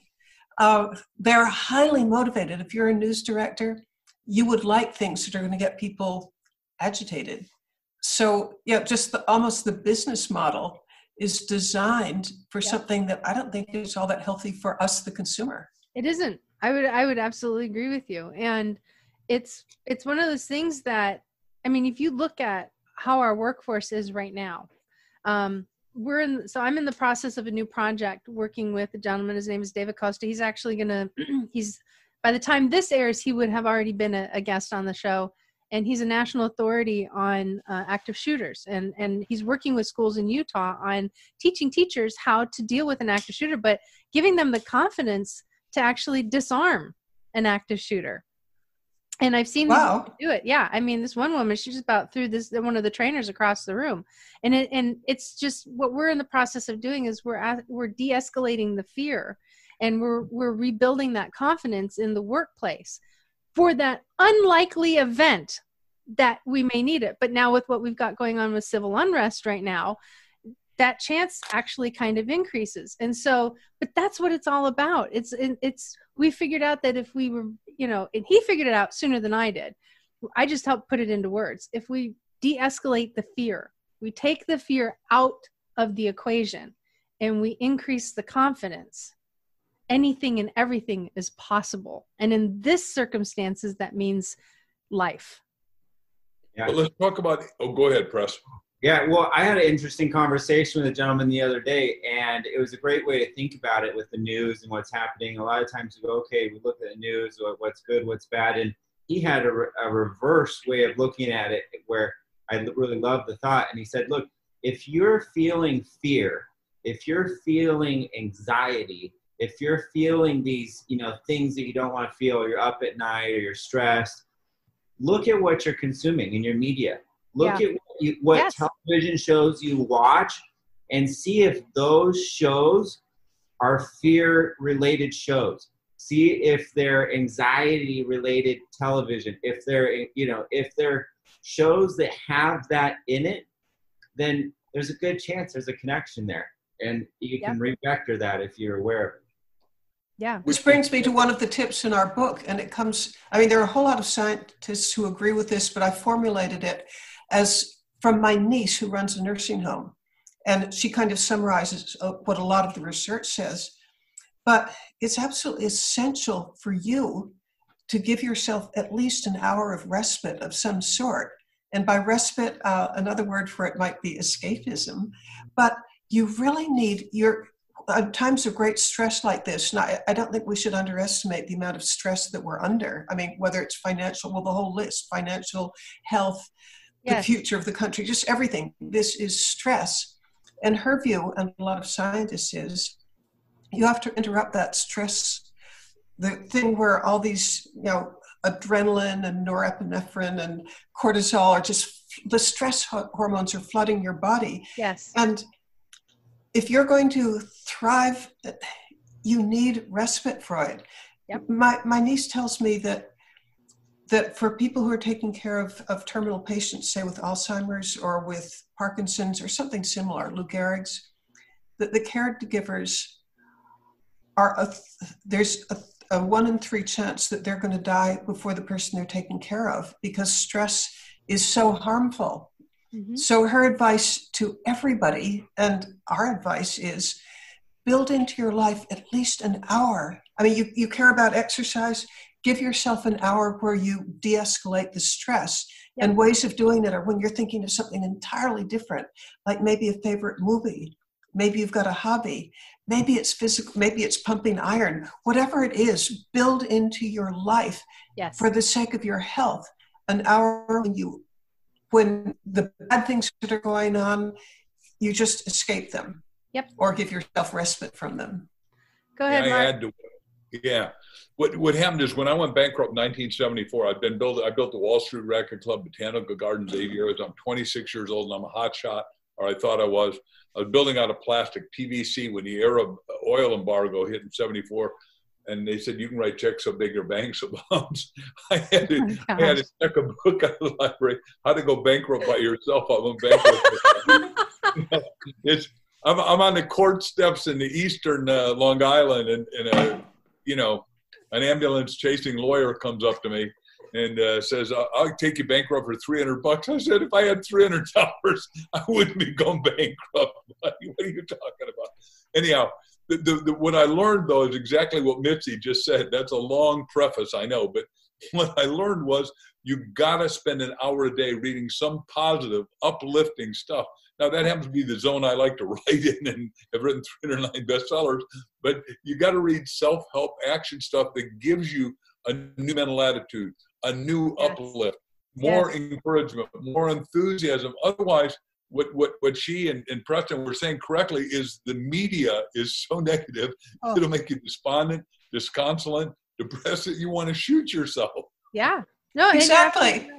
uh, they're highly motivated. If you're a news director, you would like things that are going to get people agitated. So yeah, just the, almost the business model is designed for yeah. something that I don't think is all that healthy for us, the consumer. It isn't. I would I would absolutely agree with you. And it's it's one of those things that I mean, if you look at how our workforce is right now, um, we're in so i'm in the process of a new project working with a gentleman his name is david costa he's actually gonna <clears throat> he's by the time this airs he would have already been a, a guest on the show and he's a national authority on uh, active shooters. And and he's working with schools in utah on teaching teachers how to deal with an active shooter but giving them the confidence to actually disarm an active shooter. And i've seen wow. do it. Yeah. I mean this one woman she's about threw this one of the trainers across the room. And it and it's just what we're in the process of doing is we're at, we're de-escalating the fear and we're we're rebuilding that confidence in the workplace for that unlikely event that we may need it. But now, with what we've got going on with civil unrest right now, that chance actually kind of increases. And so but that's what it's all about. It's it's we figured out that if we were you know and he figured it out sooner than i did. I just helped put it into words. If we de-escalate the fear we take the fear out of the equation and we increase the confidence anything and everything is possible and in this circumstances that means life yeah. Well, let's talk about oh go ahead press yeah, well, I had an interesting conversation with a gentleman the other day, and it was a great way to think about it with the news and what's happening. A lot of times we go, okay, we look at the news, what's good, what's bad, and he had a, a reverse way of looking at it where I really love the thought. And he said, look, if you're feeling fear, if you're feeling anxiety, if you're feeling these, you know, things that you don't want to feel, or you're up at night or you're stressed, look at what you're consuming in your media Look yeah. at what, you, what yes. television shows you watch and see if those shows are fear related shows. See if they're anxiety related television. If they're, you know, if they're shows that have that in it, then there's a good chance there's a connection there. And you can yep. refactor that if you're aware of it. Yeah. Which brings me to one of the tips in our book. And it comes, I mean, there are a whole lot of scientists who agree with this, but I formulated it as from my niece who runs a nursing home. And she kind of summarizes uh, what a lot of the research says. But it's absolutely essential for you to give yourself at least an hour of respite of some sort. And by respite, uh, another word for it might be escapism. But you really need your uh, times of great stress like this. And I, I don't think we should underestimate the amount of stress that we're under. I mean, whether it's financial, well, the whole list financial, health, yes. the future of the country, just everything. This is stress. And her view, and a lot of scientists, is you have to interrupt that stress, the thing where all these, you know, adrenaline and norepinephrine and cortisol are just the stress hormones are flooding your body. Yes. And if you're going to thrive, you need respite, Freud. Yep. My, my niece tells me that that for people who are taking care of, of terminal patients, say with Alzheimer's or with Parkinson's or something similar, Lou Gehrig's, that the caregivers are a, there's a, a one in three chance that they're going to die before the person they're taking care of because stress is so harmful. Mm-hmm. So her advice to everybody, and our advice is build into your life at least an hour. I mean, you, you care about exercise, give yourself an hour where you de escalate the stress. Yep. And ways of doing it are when you're thinking of something entirely different, like maybe a favorite movie, maybe you've got a hobby, maybe it's physical, maybe it's pumping iron, whatever it is, build into your life yes. for the sake of your health an hour when you when the bad things that are going on you just escape them yep or give yourself respite from them go ahead yeah, Mark. To, yeah what what happened is when I went bankrupt in 1974, I'd been built. I built the Wall Street Record Club, Botanical Gardens, eight years. I'm 26 years old and I'm a hot shot, or I thought I was. I was building out of plastic PVC when the Arab oil embargo hit in '74, and they said you can write checks so big your banks <laughs> bounce. <laughs> I had to, oh I had to check a book out of the library, How to Go Bankrupt by Yourself. I went bankrupt. <laughs> it's I'm, I'm on the court steps in the eastern uh, Long Island, and, and uh, you know an ambulance chasing lawyer comes up to me and uh, says, "I'll take you bankrupt for 300 bucks." I said, "If I had 300 dollars, I wouldn't be going bankrupt." what are you talking about? Anyhow, the, the, the, what I learned though is exactly what Mitzi just said. That's a long preface, I know, but <laughs> what I learned was you got to spend an hour a day reading some positive, uplifting stuff. Now that happens to be the zone I like to <laughs> write in, and have written 309 bestsellers. But you got to read self-help action stuff that gives you a new mental attitude, a new yes. uplift, more yes. encouragement, more enthusiasm. Otherwise, what what what she and, and Preston were saying correctly is the media is so <laughs> negative oh. it'll make you despondent, disconsolate, depressed that you want to shoot yourself. Yeah. No, exactly.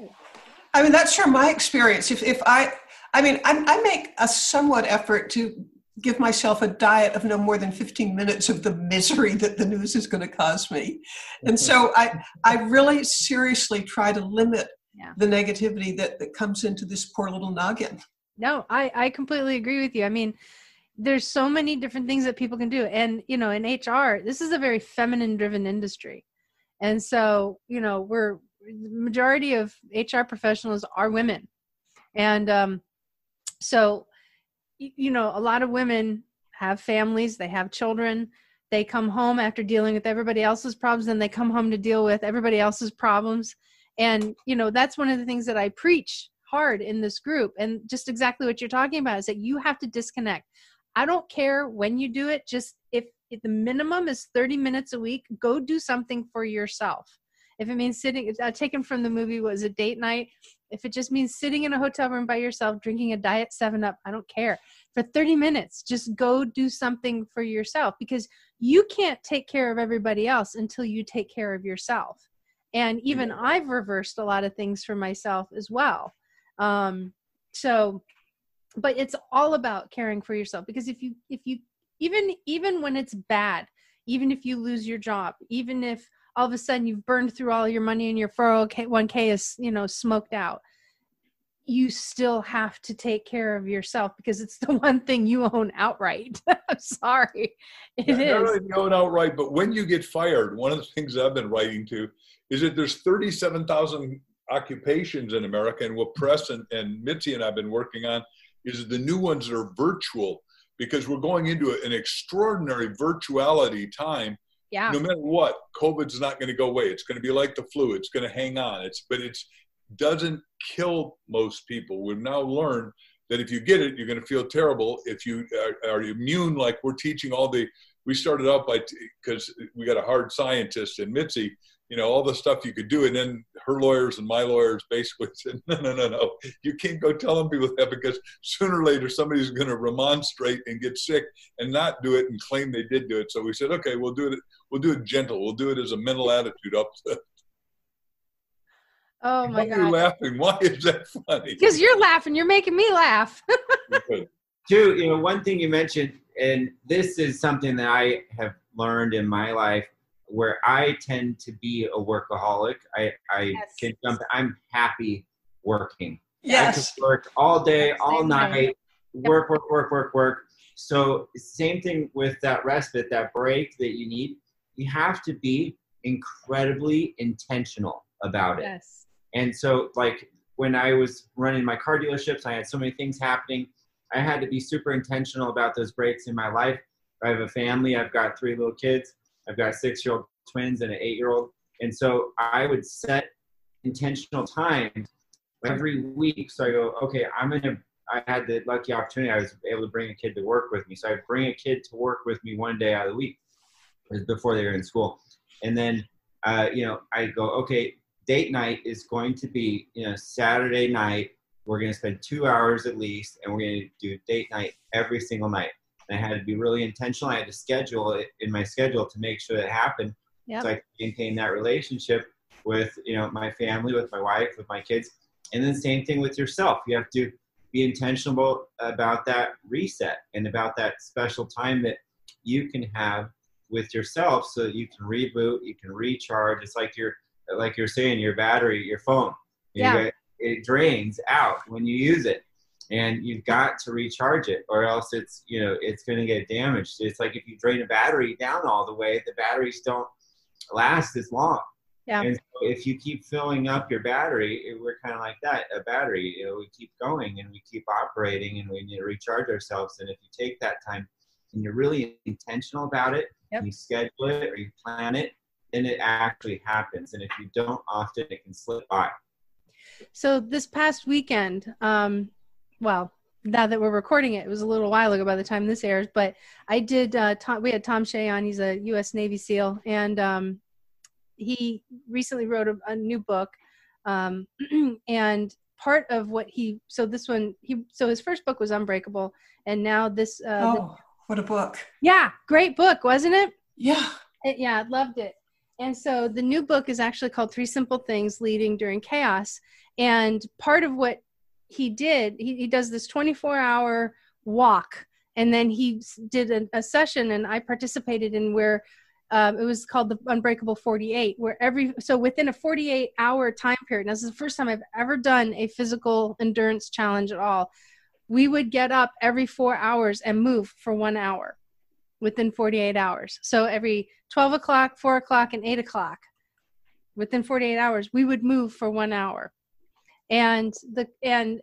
I mean, that's from my experience. If if I I mean, I, I make a somewhat effort to give myself a diet of no more than 15 minutes of the misery that the news is going to cause me. And so I, I really seriously try to limit yeah. the negativity that, that comes into this poor little noggin. No, I I completely agree with you. I mean, there's so many different things that people can do, and you know, in HR, this is a very feminine driven industry, and so you know, we're majority of HR professionals are women, and um, so you know, a lot of women have families, they have children they come home after dealing with everybody else's problems and they come home to deal with everybody else's problems. And you know that's one of the things that i preach hard in this group. And just exactly what you're talking about is that you have to disconnect. I don't care when you do it just if, if the minimum is 30 minutes a week go do something for yourself. If it means sitting uh, taken from the movie was a date night? If it just means sitting in a hotel room by yourself drinking a diet 7 up i don't care. For 30 minutes just go do something for yourself because you can't take care of everybody else until you take care of yourself. And even i've reversed a lot of things for myself as well um so but it's all about caring for yourself because if you if you even even when it's bad even if you lose your job even if all of a sudden you've burned through all your money and your 401k is you know smoked out you still have to take care of yourself because it's <laughs> the one thing you own outright. <laughs> I'm sorry. it not, is. Not you own outright, but when you get fired, one of the things I've been writing to is that there's 37,000 occupations in America, and what Press and, and Mitzi and I've been working on is the new ones that are virtual because we're going into an extraordinary virtuality time. Yeah. No matter what, COVID's not going to go away. It's going to be like the flu. It's going to hang on. It's but it's doesn't kill most people. We've now learned that if you get it, you're going to feel terrible. If you are, are immune, like we're teaching all the, we started out by, because we got a hard scientist in Mitzi, you know, all the stuff you could do. And then her lawyers and my lawyers basically <laughs> said, no, no, no, no, you can't go telling people that because sooner or later somebody's going to remonstrate and get sick and not do it and claim they did do it. So we said, okay, we'll do it. We'll do it gentle. We'll do it as a mental attitude uplift. Oh my Why god! Are you laughing? Why is that funny? Because you're laughing. You're making me laugh. <laughs> Two, you know, one thing you mentioned, and this is something that I have learned in my life, where I tend to be a workaholic. I I yes. can jump. I'm happy working. Yes. I can work all day, all night. Work, work, work, work, work. So same thing with that respite, that break that you need. You have to be incredibly intentional about it. Yes. And so, like when I was running my car dealerships, I had so many things happening. I had to be super intentional about those breaks in my life. I have a family. I've got three little kids. I've got six-year-old twins and an eight-year-old. And so I would set intentional times every week. So I go, okay, I'm gonna. I had the lucky opportunity. I was able to bring a kid to work with me. So I'd bring a kid to work with me one day out of the week, before they were in school, and then uh, you know I go, okay, date night is going to be you know Saturday night. We're going to spend two hours at least, and we're going to do date night every single night. And I had to be really intentional. I had to schedule it in my schedule to make sure that happened, yep. so I maintain that relationship with you know my family, with my wife, with my kids, and then same thing with yourself. You have to be intentional about that reset and about that special time that you can have with yourself so that you can reboot, you can recharge. It's like you're like you're saying, your battery, your phone, yeah. Get, it drains out when you use it, and you've got to recharge it, or else it's you know it's going to get damaged. It's like if you drain a battery down all the way, the batteries don't last as long. Yeah. And so if you keep filling up your battery, we're kind of like that, a battery. You know, we keep going and we keep operating, and we need to recharge ourselves. And if you take that time and you're really intentional about it, yep. you schedule it or you plan it, then it actually happens. And if you don't often, it can slip by. So this past weekend, um, well, now that we're recording it, it was a little while ago by the time this airs, but I did, uh, Tom, we had Thom Shea on, he's a U.S. Navy SEAL, and um, he recently wrote a, a new book. Um, <clears throat> and part of what he, so this one, he, so his first book was Unbreakable, and now this. Uh, oh, the, what a book. Yeah, great book, wasn't it? Yeah. It, yeah, loved it. And so the new book is actually called Three Simple Things Leading During Chaos. And part of what he did, he, he does this 24 hour walk. And then he did a, a session, and I participated in where um, it was called the Unbreakable 48, where every so within a 48 hour time period. Now, this is the first time I've ever done a physical endurance challenge at all. we would get up every four hours and move for one hour within 48 hours. So every 12 o'clock, 4 o'clock, and 8 o'clock, within 48 hours, we would move for one hour. And the and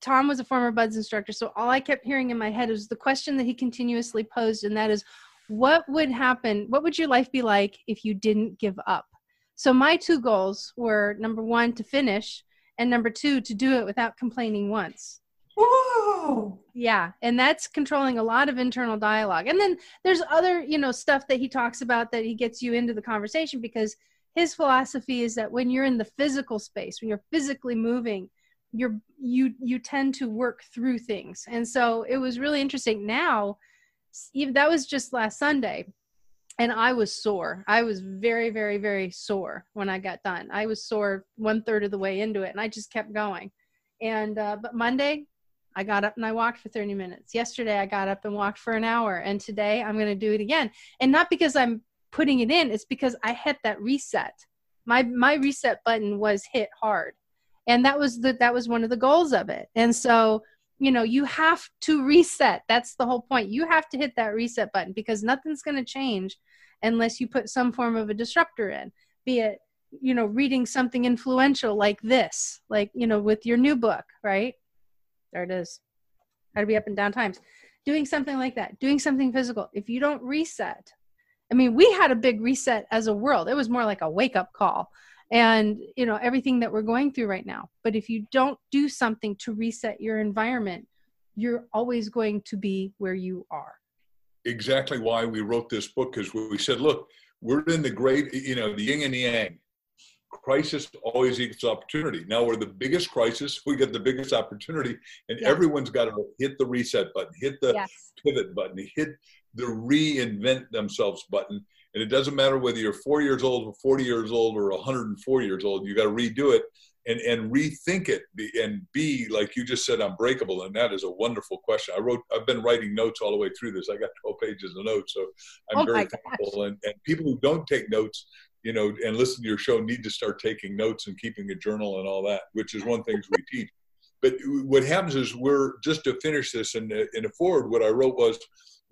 Thom was a former BUD/S instructor, so all I kept hearing in my head was the question that he continuously posed, and that is, what would happen? What would your life be like if you didn't give up? So my two goals were number one to finish, and number two to do it without complaining once. Whoa. Yeah, and that's controlling a lot of internal dialogue. And then there's other, you know, stuff that he talks about that he gets you into the conversation because his philosophy is that when you're in the physical space, when you're physically moving, you're you you tend to work through things. And so it was really interesting. Now, that was just last Sunday and I was sore. I was very, very, very sore when I got done. I was sore one third of the way into it, and I just kept going. And uh, but Monday, I got up and I walked for 30 minutes. Yesterday, I got up and walked for an hour, and today I'm going to do it again. And not because I'm putting it in; it's because I hit that reset. My my reset button was hit hard, and that was the that was one of the goals of it. And so you know you have to reset. That's the whole point. You have to hit that reset button because nothing's going to change unless you put some form of a disruptor in be it you know reading something influential like this like you know with your new book right? There it is. How to be up in down times. Doing something like that doing something physical. If you don't reset i mean we had a big reset as a world it was more like a wake up call and you know everything that we're going through right now but if you don't do something to reset your environment you're always going to be where you are exactly why we wrote this book is we said, look, we're in the great, you know, the yin and the yang. Crisis always equals opportunity. Now we're the biggest crisis, we get the biggest opportunity, and yes. everyone's got to hit the reset button, hit the yes. pivot button, hit the reinvent themselves button. And it doesn't matter whether you're four years old or 40 years old or 104 years old, you got to redo it and and rethink it and be like you just said unbreakable. And that is a wonderful question. I wrote i've been writing notes all the way through this. I got 12 pages of notes so i'm oh very thankful. and, and people who don't take notes you know and listen to your show need to start taking notes and keeping a journal and all that which is one things we teach. But what happens is we're just to finish this in in a forward what i wrote was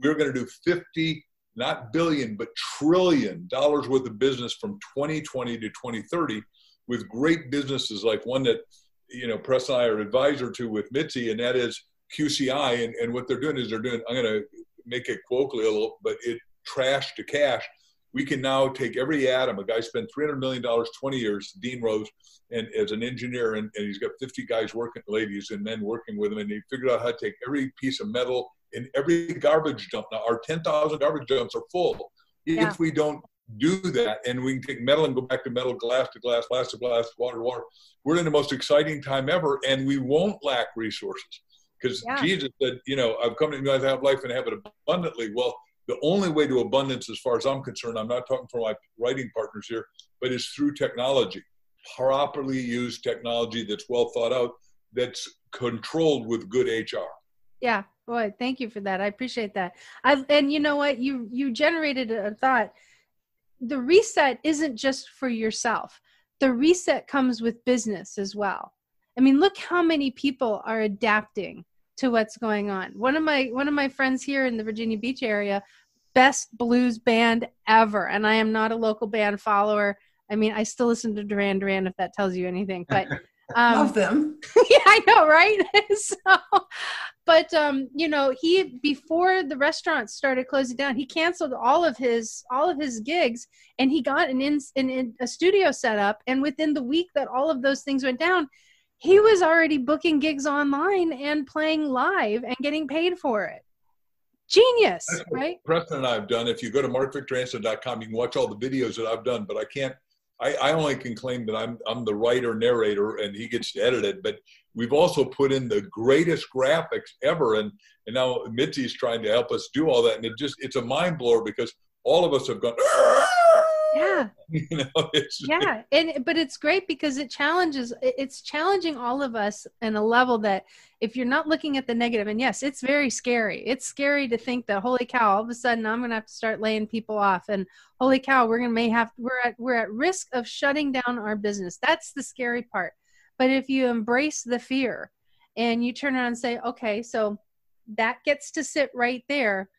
we we're going to do 50 not billion but trillion dollars worth of business from 2020 to 2030 with great businesses like one that you know Press and I are advisor to with Mitzi, and that is QCI. And, and what they're doing is they're doing. I'm going to make it colloquial, but it trash to cash. We can now take every atom. A guy spent $300 million, 20 years, Dean Rose, and as an engineer, and, and he's got 50 guys working, ladies and men working with him, and he figured out how to take every piece of metal in every garbage dump. Now, our 10,000 garbage dumps are full. Yeah. If we don't do that and we can take metal and go back to metal, glass to glass, glass to glass, water to water. We're in the most exciting time ever and we won't lack resources. Because yeah. Jesus said, you know, I've come to you guys have life and have it abundantly. Well, the only way to abundance, as far as I'm concerned, I'm not talking for my writing partners here, but is through technology. Properly used technology that's well thought out, that's controlled with good HR. Yeah, boy, thank you for that. I appreciate that. I, and you know what? You you generated a thought the reset isn't just for yourself. The reset comes with business as well. I mean, look how many people are adapting to what's going on. One of my one of my friends here in the Virginia Beach area, best blues band ever, and I am not a local band follower. I mean, I still listen to Duran Duran if that tells you anything, but <laughs> um, love them. <laughs> yeah, I know, right? <laughs> so, but um, you know, he before the restaurants started closing down, he canceled all of his all of his gigs, and he got an in, an, in a studio set up. And within the week that all of those things went down, he was already booking gigs online and playing live and getting paid for it. Genius, right? Preston and I have done. If you go to markvictorhansen.com, you can watch all the videos that I've done, but I can't I, I, only can claim that I'm I'm the writer narrator and he gets to edit it. But we've also put in the greatest graphics ever, and and now Mitzi's trying to help us do all that, and it just it's a mind blower because all of us have gone. Yeah. <laughs> you know, yeah, and but it's great because it challenges. It's challenging all of us in a level that if you're not looking at the negative, and yes, it's very scary. It's scary to think that holy cow, all of a sudden I'm going to have to start laying people off, and holy cow, we're going to may have we're at we're at risk of shutting down our business. That's the scary part. But if you embrace the fear and you turn around and say okay so that gets to sit right there.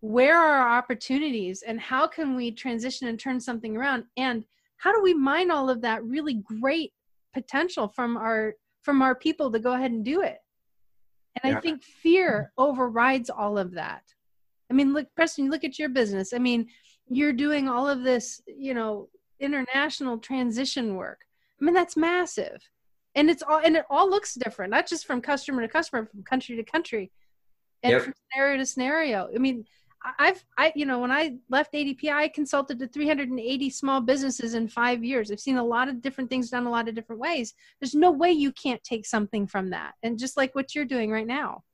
Where are our opportunities and how can we transition and turn something around? And how do we mine all of that really great potential from our from our people to go ahead and do it? And yeah. i think fear overrides all of that. I mean look preston look at your business. I mean you're doing all of this you know international transition work. I mean that's massive and it's all and it all looks different not just from customer to customer from country to country and yep. from scenario to scenario i mean I've, I, you know, when I left ADP, I consulted to 380 small businesses in five years. I've seen a lot of different things done a lot of different ways. There's no way you can't take something from that. And just like what you're doing right now.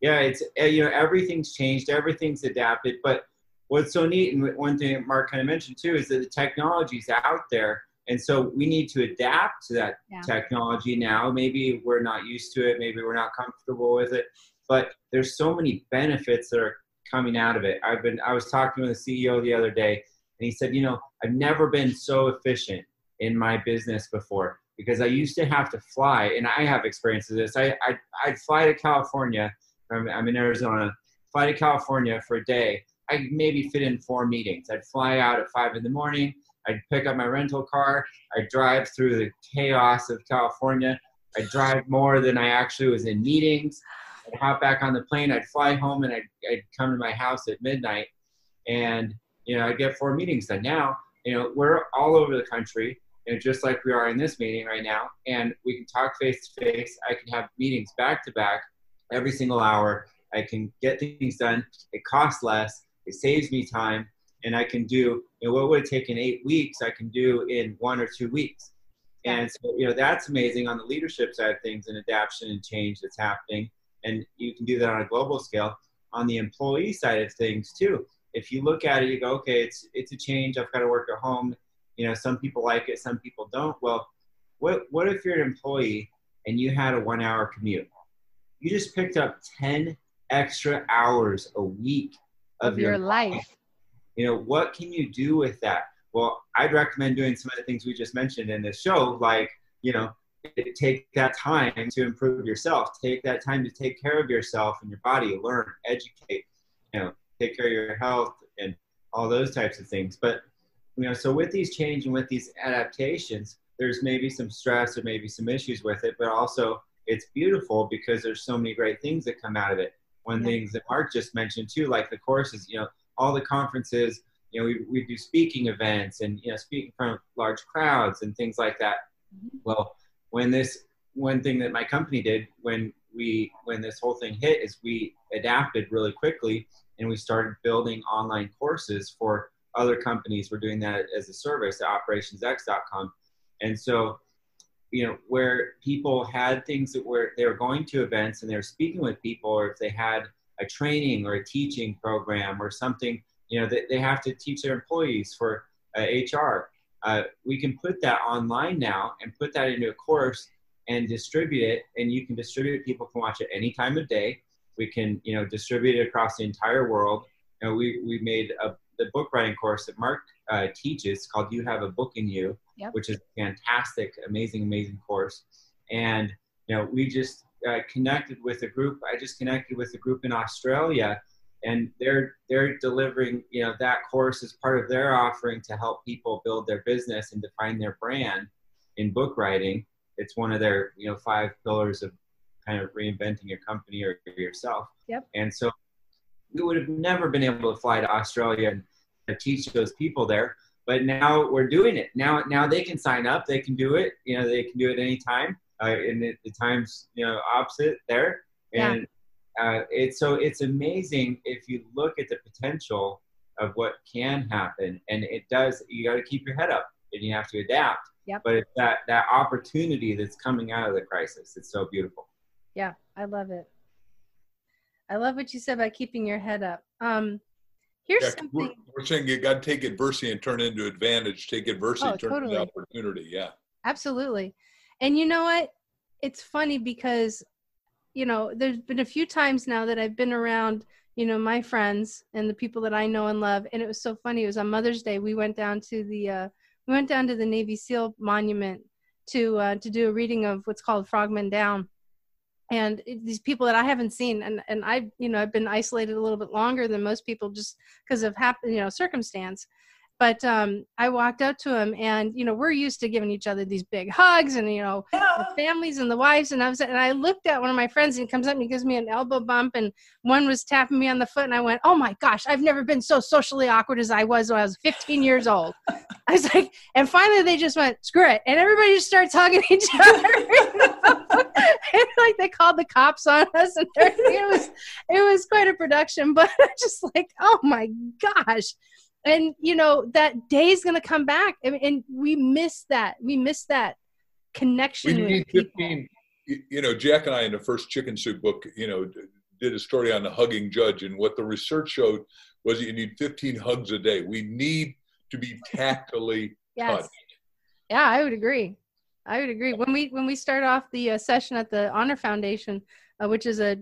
Yeah, it's, eh, you know, everything's changed, everything's adapted. But what's so neat, and one thing Mark kind of mentioned too, is that the technology's out there. And so we need to adapt to that yeah. technology now. Maybe we're not used to it, maybe we're not comfortable with it. But there's so many benefits that are coming out of it. I've been I was talking with the CEO the other day and he said, "You know, I've never been so efficient in my business before because I used to have to fly and I have experiences this. I I I'd fly to California. I'm, I'm in Arizona. Fly to California for a day. I maybe fit in four meetings. I'd fly out at five in the morning. I'd pick up my rental car. I'd drive through the chaos of California. I'd drive more than I actually was in meetings. I'd hop back on the plane, I'd fly home, and I'd, I'd come to my house at midnight, and you know I'd get four meetings done. Now, you know, we're all over the country, you know, just like we are in this meeting right now, and we can talk face to face. I can have meetings back to back every single hour. I can get things done. It costs less. It saves me time, and I can do you know what would have taken eight weeks. I can do in one or two weeks. And so, you know, that's amazing on the leadership side of things and adaptation and change that's happening. And you can do that on a global scale. On the employee side of things too if you look at it you go okay it's it's a change. I've got to work at home. You know some people like it some people don't. Well what what if you're an employee and you had a one hour commute? You just picked up 10 extra hours a week of, of your, your life. life you know what can you do with that? Well i'd recommend doing some of the things we just mentioned in this show like you know take that time to improve yourself take that time to take care of yourself and your body learn educate you know take care of your health and all those types of things. But you know so with these change and with these adaptations there's maybe some stress or maybe some issues with it but also it's beautiful because there's so many great things that come out of it. One yeah. things that mark just mentioned too like the courses you know all the conferences you know we, we do speaking events and you know speaking in front of large crowds and things like that. Mm-hmm. well when this one thing that my company did when we when this whole thing hit is we adapted really quickly and we started building online courses for other companies. We're doing that as a service at operationsx.com and so you know where people had things that were they were going to events and they were speaking with people or if they had a training or a teaching program or something you know that they have to teach their employees for uh, hr uh, we can put that online now and put that into a course and distribute it and you can distribute it people can watch it any time of day. We can you know distribute it across the entire world. You know, we, we made a, the book writing course that mark uh, teaches called you have a book in you yep. which is a fantastic amazing amazing course. And you know we just uh, connected with a group i just connected with a group in australia and they're they're delivering you know that course as part of their offering to help people build their business and define their brand in book writing. It's one of their you know five pillars of kind of reinventing your company or yourself. Yep. And so we would have never been able to fly to australia and teach those people there but now we're doing it. Now now they can sign up they can do it you know they can do it anytime uh, and the, the times you know opposite there and yeah uh, it's so it's amazing if you look at the potential of what can happen, and it does. You got to keep your head up, and you have to adapt. Yep. But it's that that opportunity that's coming out of the crisis. It's so beautiful. Yeah, I love it. I love what you said about keeping your head up. Um, here's yeah, something. We're, we're, saying you got to take adversity and turn it into advantage. Take adversity, oh, turn totally. it into opportunity. Yeah. Absolutely. And you know what? It's funny because you know, there's been a few times now that I've been around, you know, my friends and the people that I know and love. And it was so funny. It was on Mother's Day. We went down to the, uh, we went down to the Navy SEAL monument to, uh, to do a reading of what's called Frogmen Down. and these people that I haven't seen, and and I, you know, I've been isolated a little bit longer than most people just because of happen, you know, circumstance. But um, I walked up to him, and you know, we're used to giving each other these big hugs, and you know, yeah. the families and the wives. And I was, and I looked at one of my friends, and he comes up and he gives me an elbow bump, and one was tapping me on the foot, and I went, "Oh my gosh, I've never been so socially awkward as I was when I was 15 years old." I was like, and finally they just went, "Screw it," and everybody just started hugging each <laughs> other. and <laughs> like they called the cops on us, and it was, it was quite a production. But I <laughs> just like, oh my gosh and you know that day is going to come back. And, and we miss that. We miss that connection we need 15 you know jack and i in the first chicken soup book you know did a story on the hugging judge and what the research showed was you need 15 hugs a day. We need to be tactily yes. touched yeah i would agree. I would agree. When we when we start off the uh, session at the honor foundation uh, which is a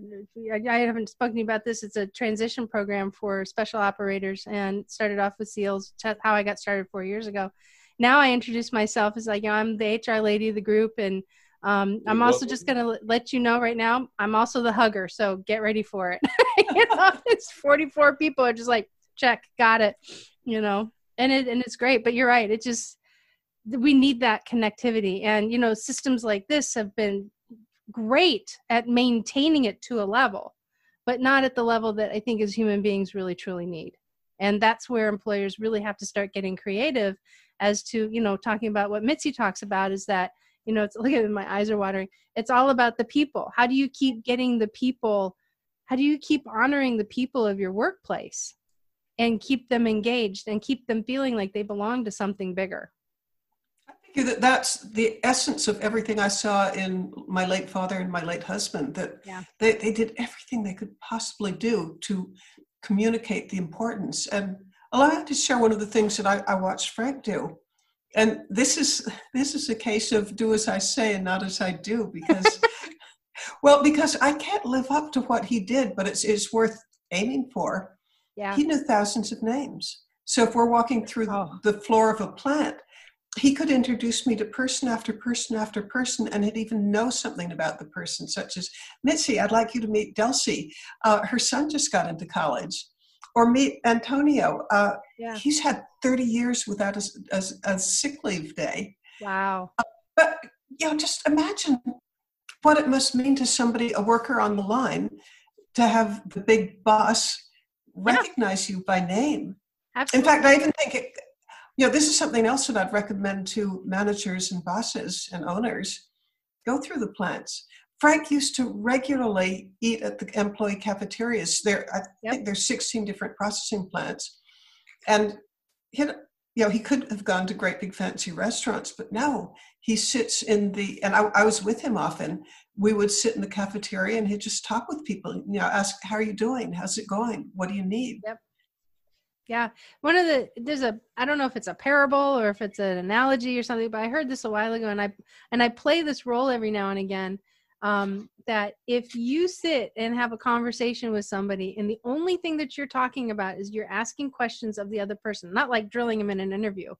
I haven't spoken about this. It's a transition program for special operators, and started off with SEALs. How I got started four years ago. Now I introduce myself as like you know, I'm the HR lady of the group, and um, I'm also just going to let you know right now I'm also the hugger. So get ready for it. <laughs> you know, it's 44 people are just like check, got it. You know, and it and it's great. But you're right. It just we need that connectivity, and you know, systems like this have been great at maintaining it to a level, but not at the level that I think as human beings really truly need. And that's where employers really have to start getting creative as to, you know, talking about what Mitzi talks about is that, you know, it's look at my eyes are watering. It's all about the people. How do you keep getting the people? How do you keep honoring the people of your workplace and keep them engaged and keep them feeling like they belong to something bigger? That that's the essence of everything I saw in my late father and my late husband. That yeah. they, they did everything they could possibly do to communicate the importance. And allow me to share one of the things that I, I watched Frank do. And this is this is a case of do as I say and not as I do because <laughs> well, because I can't live up to what he did, but it's it's worth aiming for. Yeah. He knew thousands of names. So if we're walking through oh. the floor of a plant, he could introduce me to person after person after person and he'd even know something about the person, such as Mitzi, I'd like you to meet Delcy. Uh, her son just got into college. Or meet Antonio. Uh, yeah. He's had 30 years without a, a, a sick leave day. Wow. Uh, but, you know, just imagine what it must mean to somebody, a worker on the line, to have the big boss recognize yeah. you by name. Absolutely. In fact, I even think it, you know, this is something else that I'd recommend to managers and bosses and owners. Go through the plants. Frank used to regularly eat at the employee cafeterias. There, I yep. think there's 16 different processing plants, and he, you know, he could have gone to great big fancy restaurants, but no, he sits in the. And I, I was with him often. We would sit in the cafeteria, and he'd just talk with people. You know, ask, "How are you doing? How's it going? What do you need?" Yep. Yeah. One of the there's a I don't know if it's a parable or if it's an analogy or something, but I heard this a while ago and I and I play this role every now and again. Um, that if you sit and have a conversation with somebody and the only thing that you're talking about is you're asking questions of the other person, not like drilling them in an interview,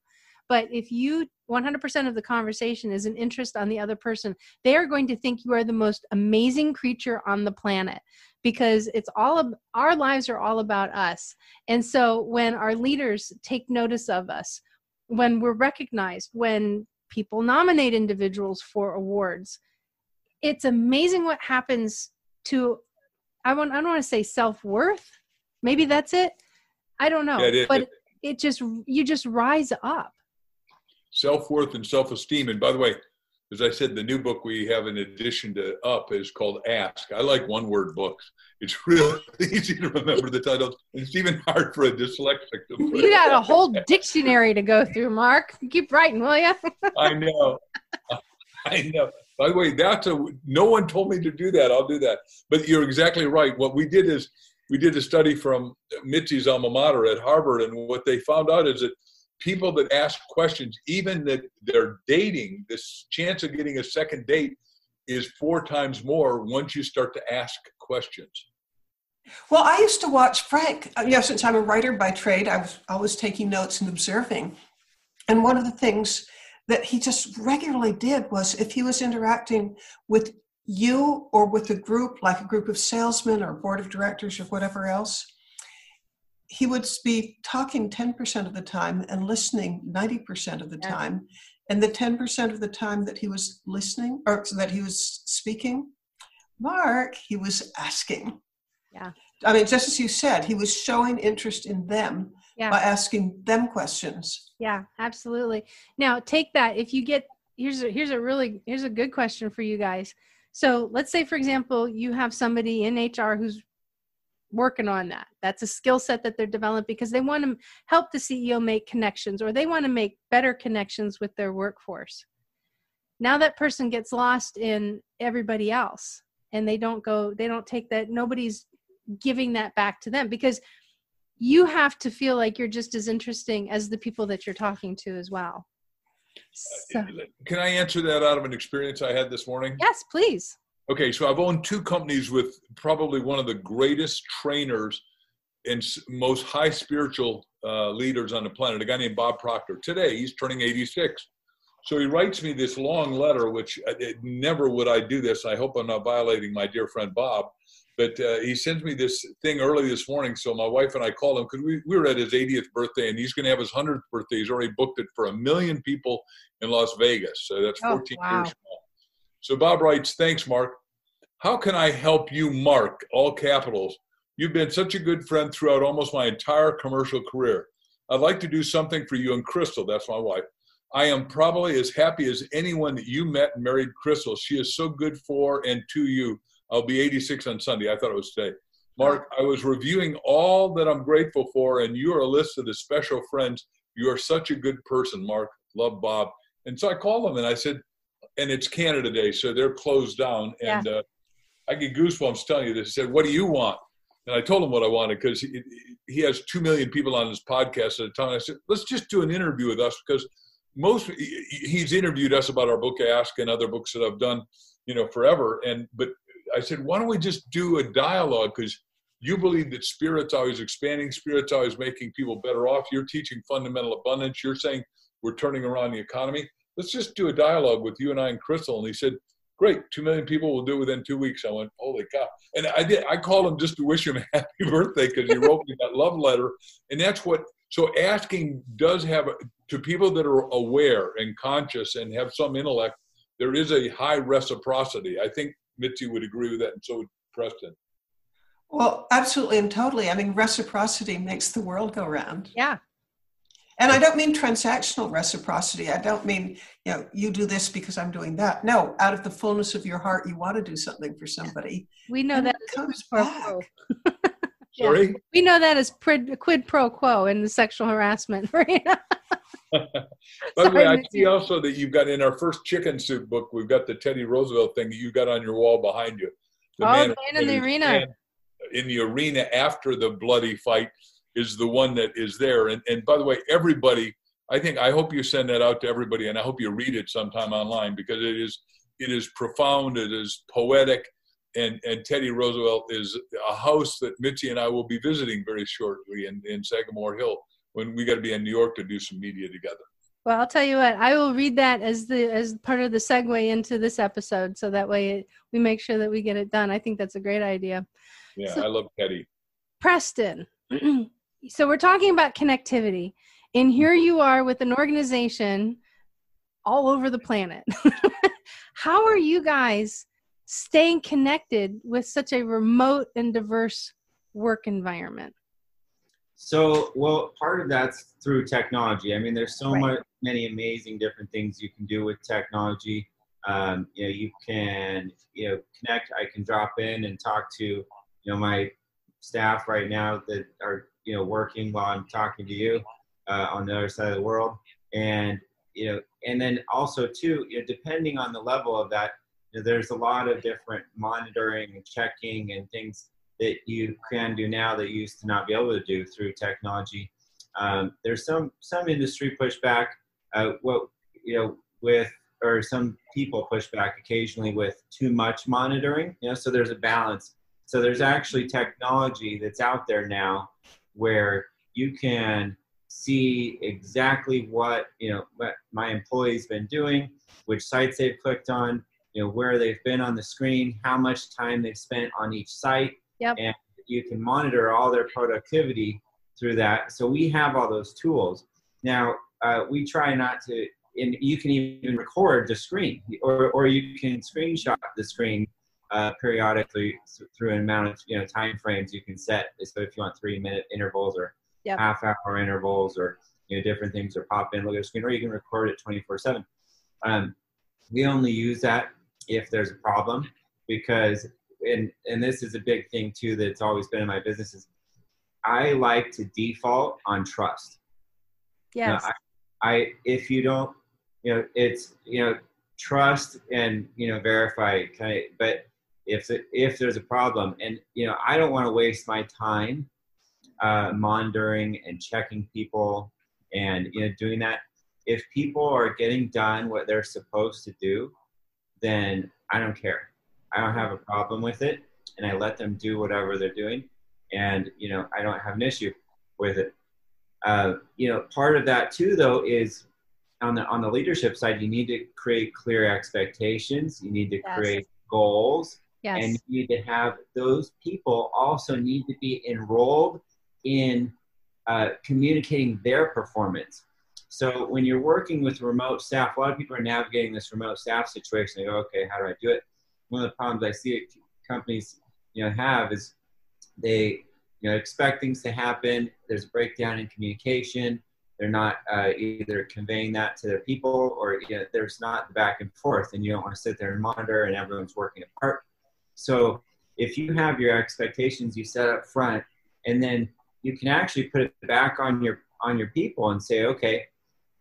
but if you 100% of the conversation is an interest on the other person, they are going to think you are the most amazing creature on the planet because it's all of our lives are all about us. And so when our leaders take notice of us, when we're recognized, when people nominate individuals for awards, it's amazing what happens to I want I don't want to say self-worth. Maybe that's it. I don't know. Yeah, but it just you just rise up self-worth and self-esteem and by the way as i said the new book we have in addition to up is called ask. I like one word books. It's <laughs> really easy to remember the titles. It's even hard for a dyslexic to you got a whole dictionary to go through mark. Keep writing will you <laughs> i know. <laughs> I know. By the way that's a no one told me to do that. I'll do that. But you're exactly right. What we did is we did a study from mitzi's alma mater at harvard and what they found out is that people that ask questions, even that they're dating, this chance of getting a second date is four times more once you start to ask questions. Well, I used to watch Frank. Uh, you know, since I'm a writer by trade, I was always taking notes and observing. And one of the things that he just regularly did was if he was interacting with you or with a group, like a group of salesmen or board of directors or whatever else, he would be talking 10% of the time and listening 90% of the yeah. time. And the 10% of the time that he was listening or that he was speaking, Mark, he was asking. Yeah. I mean, just as you said, he was showing interest in them yeah. by asking them questions. Yeah, absolutely. Now take that. If you get here's a here's a really here's a good question for you guys. So let's say, for example, you have somebody in HR who's working on that. That's a skill set that they're developing because they want to help the CEO make connections or they want to make better connections with their workforce. Now that person gets lost in everybody else and they don't go, they don't take that, nobody's giving that back to them because you have to feel like you're just as interesting as the people that you're talking to as well. Uh, so. Can I answer that out of an experience I had this morning? Yes, please. Okay, so I've owned two companies with probably one of the greatest trainers and most high spiritual uh, leaders on the planet, a guy named Bob Proctor. Today, he's turning 86. So he writes me this long letter, which uh, never would I do this. I hope I'm not violating my dear friend Bob. But uh, he sends me this thing early this morning. So my wife and I called him because we, we were at his 80th birthday and he's going to have his 100th birthday. He's already booked it for a million people in Las Vegas. So that's 14 oh, wow. years so Bob writes, Thanks, Mark. How can I help you, Mark? All capitals. You've been such a good friend throughout almost my entire commercial career. I'd like to do something for you and Crystal, that's my wife. I am probably as happy as anyone that you met and married Crystal. She is so good for and to you. I'll be 86 on Sunday. I thought it was today. Mark, I was reviewing all that I'm grateful for, and you are a list of the special friends. You are such a good person, Mark. Love Bob. And so I called him and I said, and it's Canada Day, so they're closed down. And yeah. uh, I get goosebumps telling you this. He said, "What do you want?" And I told him what I wanted because he, he has two million people on his podcast at a time. I said, "Let's just do an interview with us because most he's interviewed us about our book Ask and other books that I've done, you know, forever. And but I said, why don't we just do a dialogue because you believe that spirit's always expanding, spirit's always making people better off. You're teaching fundamental abundance. You're saying we're turning around the economy let's just do a dialogue with you and I and Crystal. And he said, great, two million people will do it within two weeks. I went, holy cow. And I did, I called him just to wish him a <laughs> happy birthday because he wrote me that love letter. And that's what, so asking does have, to people that are aware and conscious and have some intellect, there is a high reciprocity. I think Mitzi would agree with that, and so would Preston. Well, absolutely and totally. I mean, reciprocity makes the world go round. Yeah. And I don't mean transactional reciprocity. I don't mean, you know, you do this because I'm doing that. No, out of the fullness of your heart, you want to do something for somebody. We know that comes back. <laughs> Sorry? We know that as quid pro quo in the sexual harassment. <laughs> Right? By the way, I see also that you've got in our first chicken soup book, we've got the Teddy Roosevelt thing that you got on your wall behind you. The oh, man, man in the arena. In the arena after the bloody fight is the one that is there. And, and by the way, everybody, I think, I hope you send that out to everybody and I hope you read it sometime online because it is, it is profound. It is poetic. And, and Teddy Roosevelt is a house that Mitzi and I will be visiting very shortly in, in Sagamore Hill when we got to be in New York to do some media together. Well, I'll tell you what. I will read that as the as part of the segue into this episode, so that way it, we make sure that we get it done. I think that's a great idea. Yeah, so, I love Teddy. Preston, <clears throat> so we're talking about connectivity and here you are with an organization all over the planet. <laughs> How are you guys staying connected with such a remote and diverse work environment? So well part of that's through technology. I mean there's so right. much many amazing different things you can do with technology. Um, you know you can you know connect. I can drop in and talk to you know my staff right now that are you know working while I'm talking to you uh, on the other side of the world, and you know, and then also too, you know, depending on the level of that, you know, there's a lot of different monitoring and checking and things that you can do now that you used to not be able to do through technology. Um, there's some some industry pushback. Uh, what you know with or some people push back occasionally with too much monitoring. You know, so there's a balance. So there's actually technology that's out there now where you can see exactly what you know what my employee's been doing, which sites they've clicked on, you know where they've been on the screen, how much time they've spent on each site, yep. and you can monitor all their productivity through that. So we have all those tools. Now uh, we try not to, and you can even record the screen, or or you can screenshot the screen uh, periodically through an amount of you know time frames you can set. So if you want three minute intervals or yep. half hour intervals or you know different things or pop in look at the screen, or you can record it 24 seven. Um, we only use that if there's a problem because and and this is a big thing too that's always been in my business is I like to default on trust. Yes. I, I if you don't you know it's you know trust and you know verify kind of but if if there's a problem. And you know I don't want to waste my time uh, monitoring and checking people and you know doing that. If people are getting done what they're supposed to do then I don't care. I don't have a problem with it and I let them do whatever they're doing and you know I don't have an issue with it. Uh, you know part of that too though is on the on the leadership side you need to create clear expectations. You need to yes. create goals yes. and you need to have those people also need to be enrolled in uh, communicating their performance. So when you're working with remote staff a lot of people are navigating this remote staff situation. They go okay how do i do it? One of the problems i see companies you know have is they you know expect things to happen. There's a breakdown in communication. They're not uh, either conveying that to their people or you know, there's not the back and forth and you don't want to sit there and monitor and everyone's working apart so if you have your expectations you set up front and then you can actually put it back on your on your people and say okay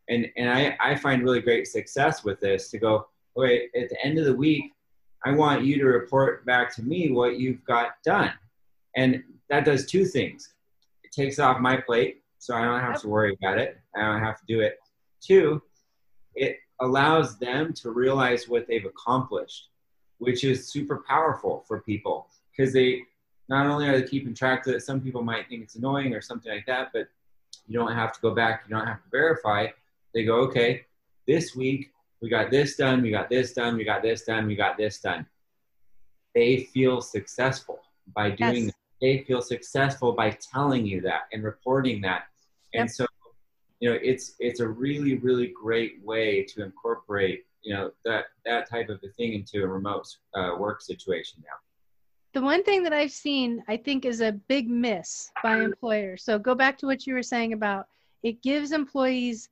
and and i i find really great success with this to go okay at the end of the week i want you to report back to me what you've got done and that does two things it takes off my plate so I don't have to worry about it. I don't have to do it. Two, it allows them to realize what they've accomplished, which is super powerful for people because they not only are they keeping track of it, some people might think it's annoying or something like that, but you don't have to go back, you don't have to verify. They go, okay, this week we got this done, we got this done, we got this done, we got this done. They feel successful by doing yes they feel successful by telling you that and reporting that. And yep. so, you know, it's it's a really really great way to incorporate you know that that type of a thing into a remote uh, work situation now. The one thing that I've seen, I think, is a big miss by employers. So go back to what you were saying about it gives employees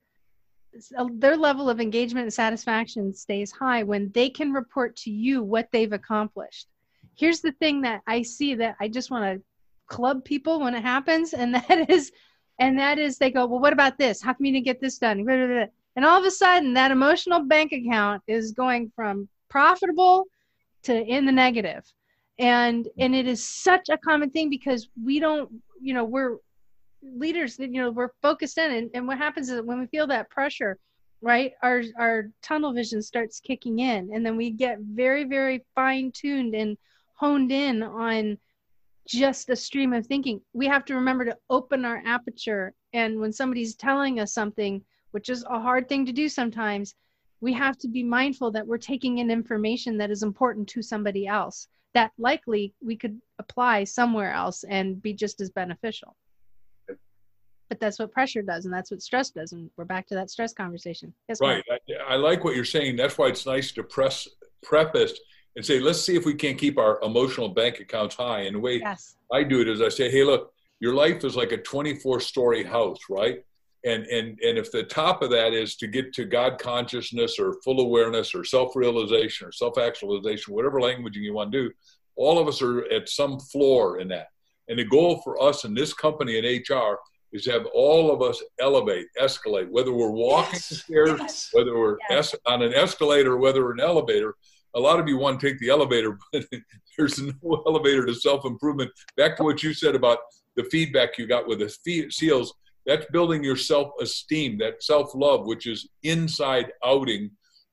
their level of engagement and satisfaction stays high when they can report to you what they've accomplished here's the thing that I see that I just want to club people when it happens, and <laughs> that is, and that is they go, well, what about this? How come you didn't get this done? And all of a sudden, that emotional bank account is going from profitable to in the negative, and and it is such a common thing because we don't, you know, we're leaders that you know we're focused in, and, and what happens is when we feel that pressure right our our tunnel vision starts kicking in and then we get very very fine tuned and honed in on just a stream of thinking. We have to remember to open our aperture. And when somebody's telling us something, which is a hard thing to do sometimes, we have to be mindful that we're taking in information that is important to somebody else that likely we could apply somewhere else and be just as beneficial. But that's what pressure does, and that's what stress does. And we're back to that stress conversation. Yes, right. I, I, like what you're saying. That's why it's nice to press preface and say, let's see if we can't keep our emotional bank accounts high. And the way yes. I do it is I say, hey, look, your life is like a 24 story house, right? And, and, and if the top of that is to get to God consciousness or full awareness or self realization or self actualization, whatever languaging you want to do, all of us are at some floor in that. And the goal for us in this company in HR is to have all of us elevate, escalate, whether we're walking yes. the stairs, yes. whether we're yes. es- on an escalator, whether we're an elevator, a lot of you want to take the elevator, <laughs> but there's no elevator to self improvement. Back to oh. what you said about the feedback you got with the SEALs, that's building your self esteem, that self love, which is inside outing.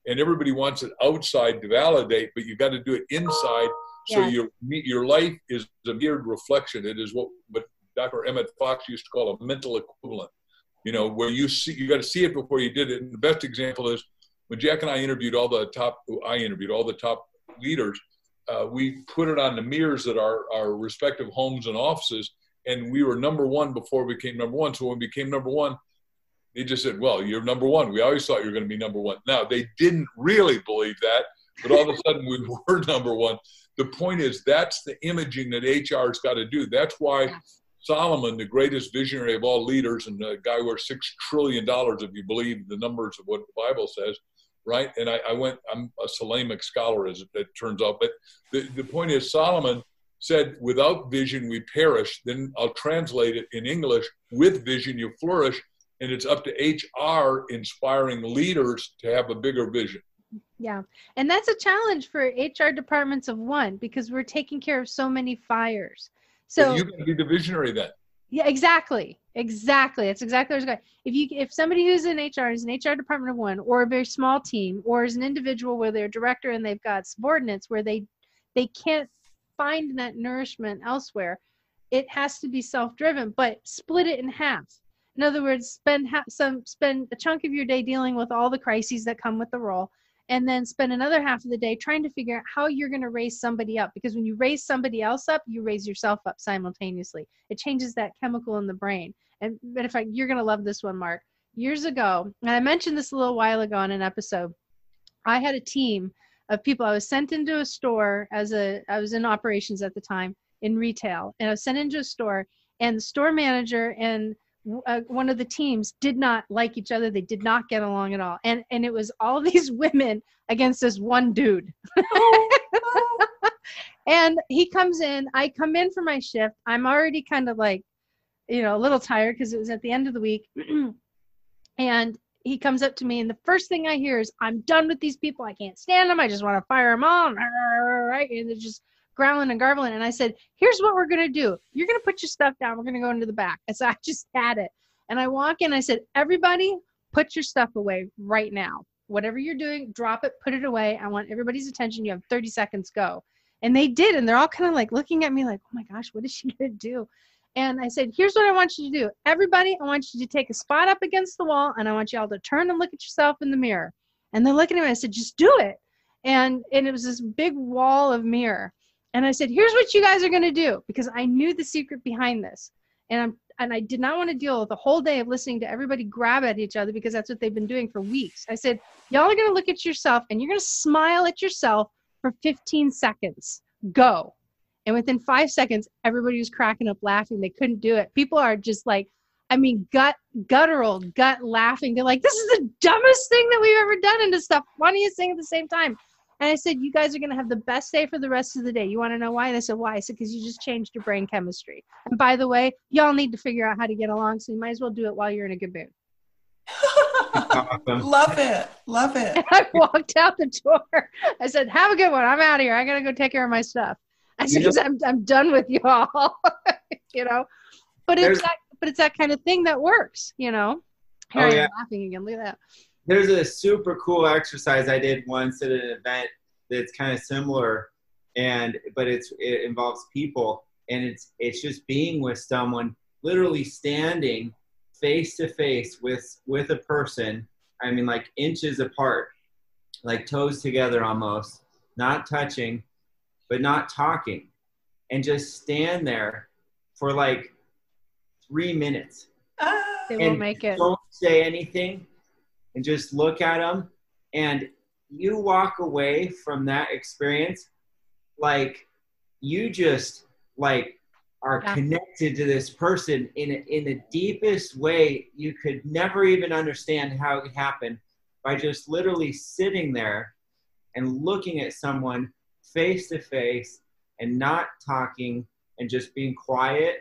And everybody wants it outside to validate, but you've got to do it inside. So your your life is a mirrored reflection. It is what what Dr. Emmett Fox used to call a mental equivalent. You know, where you see you got to see it before you did it. And the best example is when Jack and I interviewed all the top, I interviewed all the top leaders. Uh, we put it on the mirrors at our, our respective homes and offices, and we were number one before we became number one. So when we became number one, they just said, "Well, you're number one. We always thought you were going to be number one." Now they didn't really believe that, but all of a sudden we <laughs> were number one. The point is that's the imaging that HR's got to do. That's why Solomon, the greatest visionary of all leaders, and the guy worth six trillion dollars, if you believe the numbers of what the Bible says, right? And I, I went, I'm a Solamic scholar, as it turns out. But the, the point is, Solomon said, without vision, we perish. Then I'll translate it in English with vision, you flourish. And it's up to HR inspiring leaders to have a bigger vision. Yeah. And that's a challenge for HR departments of one because we're taking care of so many fires. So you can be the visionary then. Yeah, exactly. Exactly. That's exactly what I was going. If you if somebody who's in HR is an HR department of one or a very small team or is an individual where they're director and they've got subordinates where they they can't find that nourishment elsewhere, it has to be self-driven, but split it in half. In other words, spend ha- some spend a chunk of your day dealing with all the crises that come with the role and then spend another half of the day trying to figure out how you're going to raise somebody up because when you raise somebody else up you raise yourself up simultaneously. It changes that chemical in the brain. And matter of fact you're going to love this one mark. Years ago and i mentioned this a little while ago on an episode i had a team of people i was sent into a store as a i was in operations at the time in retail and i was sent into a store and the store manager and uh, one of the teams did not like each other. They did not get along at all, and and it was all <laughs> these women against this one dude. <laughs> and he comes in. I come in for my shift. I'm already kind of like, you know, a little tired because it was at the end of the week. <clears throat> and he comes up to me, and the first thing I hear is, "I'm done with these people. I can't stand them. I just want to fire them all." Right? And they're just growling and garbling. And I said, Here's what we're going to do. You're going to put your stuff down. We're going to go into the back. And so I just had it. And I walk in, I said, Everybody, put your stuff away right now. Whatever you're doing, drop it, put it away. I want everybody's attention. You have 30 seconds, go. And they did. And they're all kind of like looking at me like, Oh my gosh, what is she going to do? And I said, Here's what I want you to do. Everybody, I want you to take a spot up against the wall and I want you all to turn and look at yourself in the mirror. And they're looking at me. I said, Just do it. And and it was this big wall of mirror. And I said, here's what you guys are going to do because I knew the secret behind this. And I'm and I did not want to deal with a whole day of listening to everybody grab at each other because that's what they've been doing for weeks. I said, y'all are going to look at yourself and you're going to smile at yourself for 15 seconds. Go. And within five seconds, everybody was cracking up laughing. They couldn't do it. People are just like, I mean, gut, guttural, gut laughing. They're like, this is the dumbest thing that we've ever done, and the stuff funniest thing at the same time. And I said, You guys are going to have the best day for the rest of the day. You want to know why? And I said, Why? I said, Because you just changed your brain chemistry. And by the way, y'all need to figure out how to get along. So you might as well do it while you're in a good mood. <laughs> Love it. Love it. And <laughs> I walked out the door. I said, Have a good one. I'm out of here. I got to go take care of my stuff. I said, Because I'm, I'm done with y'all. <laughs> you know? But it's that, but it's that kind of thing that works, you know? Here oh, yeah. laughing again. Look at that there's a super cool exercise I did once at an event that's kind of similar, and but it's it involves people, and it's it's just being with someone, literally standing face to face with with a person. I mean, like inches apart, like toes together almost, not touching, but not talking, and just stand there for like three minutes. Ah, they will make it. Don't say anything and just look at them and you walk away from that experience like you just like are yeah. connected to this person in a, in the deepest way you could never even understand how it happened by just literally sitting there and looking at someone face to face and not talking and just being quiet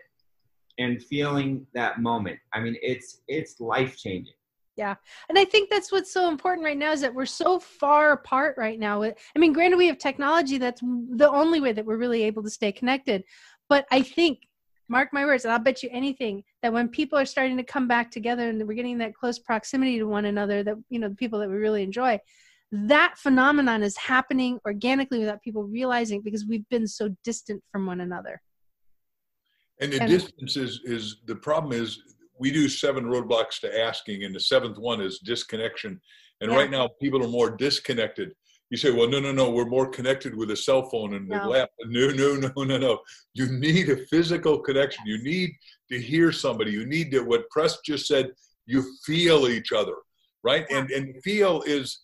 and feeling that moment. I mean it's it's life changing yeah. And i think that's what's so important right now is that we're so far apart right now. I mean granted we have technology that's the only way that we're really able to stay connected. But i think mark my words and i'll bet you anything that when people are starting to come back together and we're getting that close proximity to one another that you know the people that we really enjoy that phenomenon is happening organically without people realizing because we've been so distant from one another and the and, distance is is the problem is we do seven roadblocks to asking, and the seventh one is disconnection. And yeah. right now, people are more disconnected. You say, well, no, no, no, we're more connected with a cell phone and no. laptop. No, no, no, no, no. You need a physical connection. You need to hear somebody. You need to, what Press just said, you feel each other, right? Yeah. And and feel is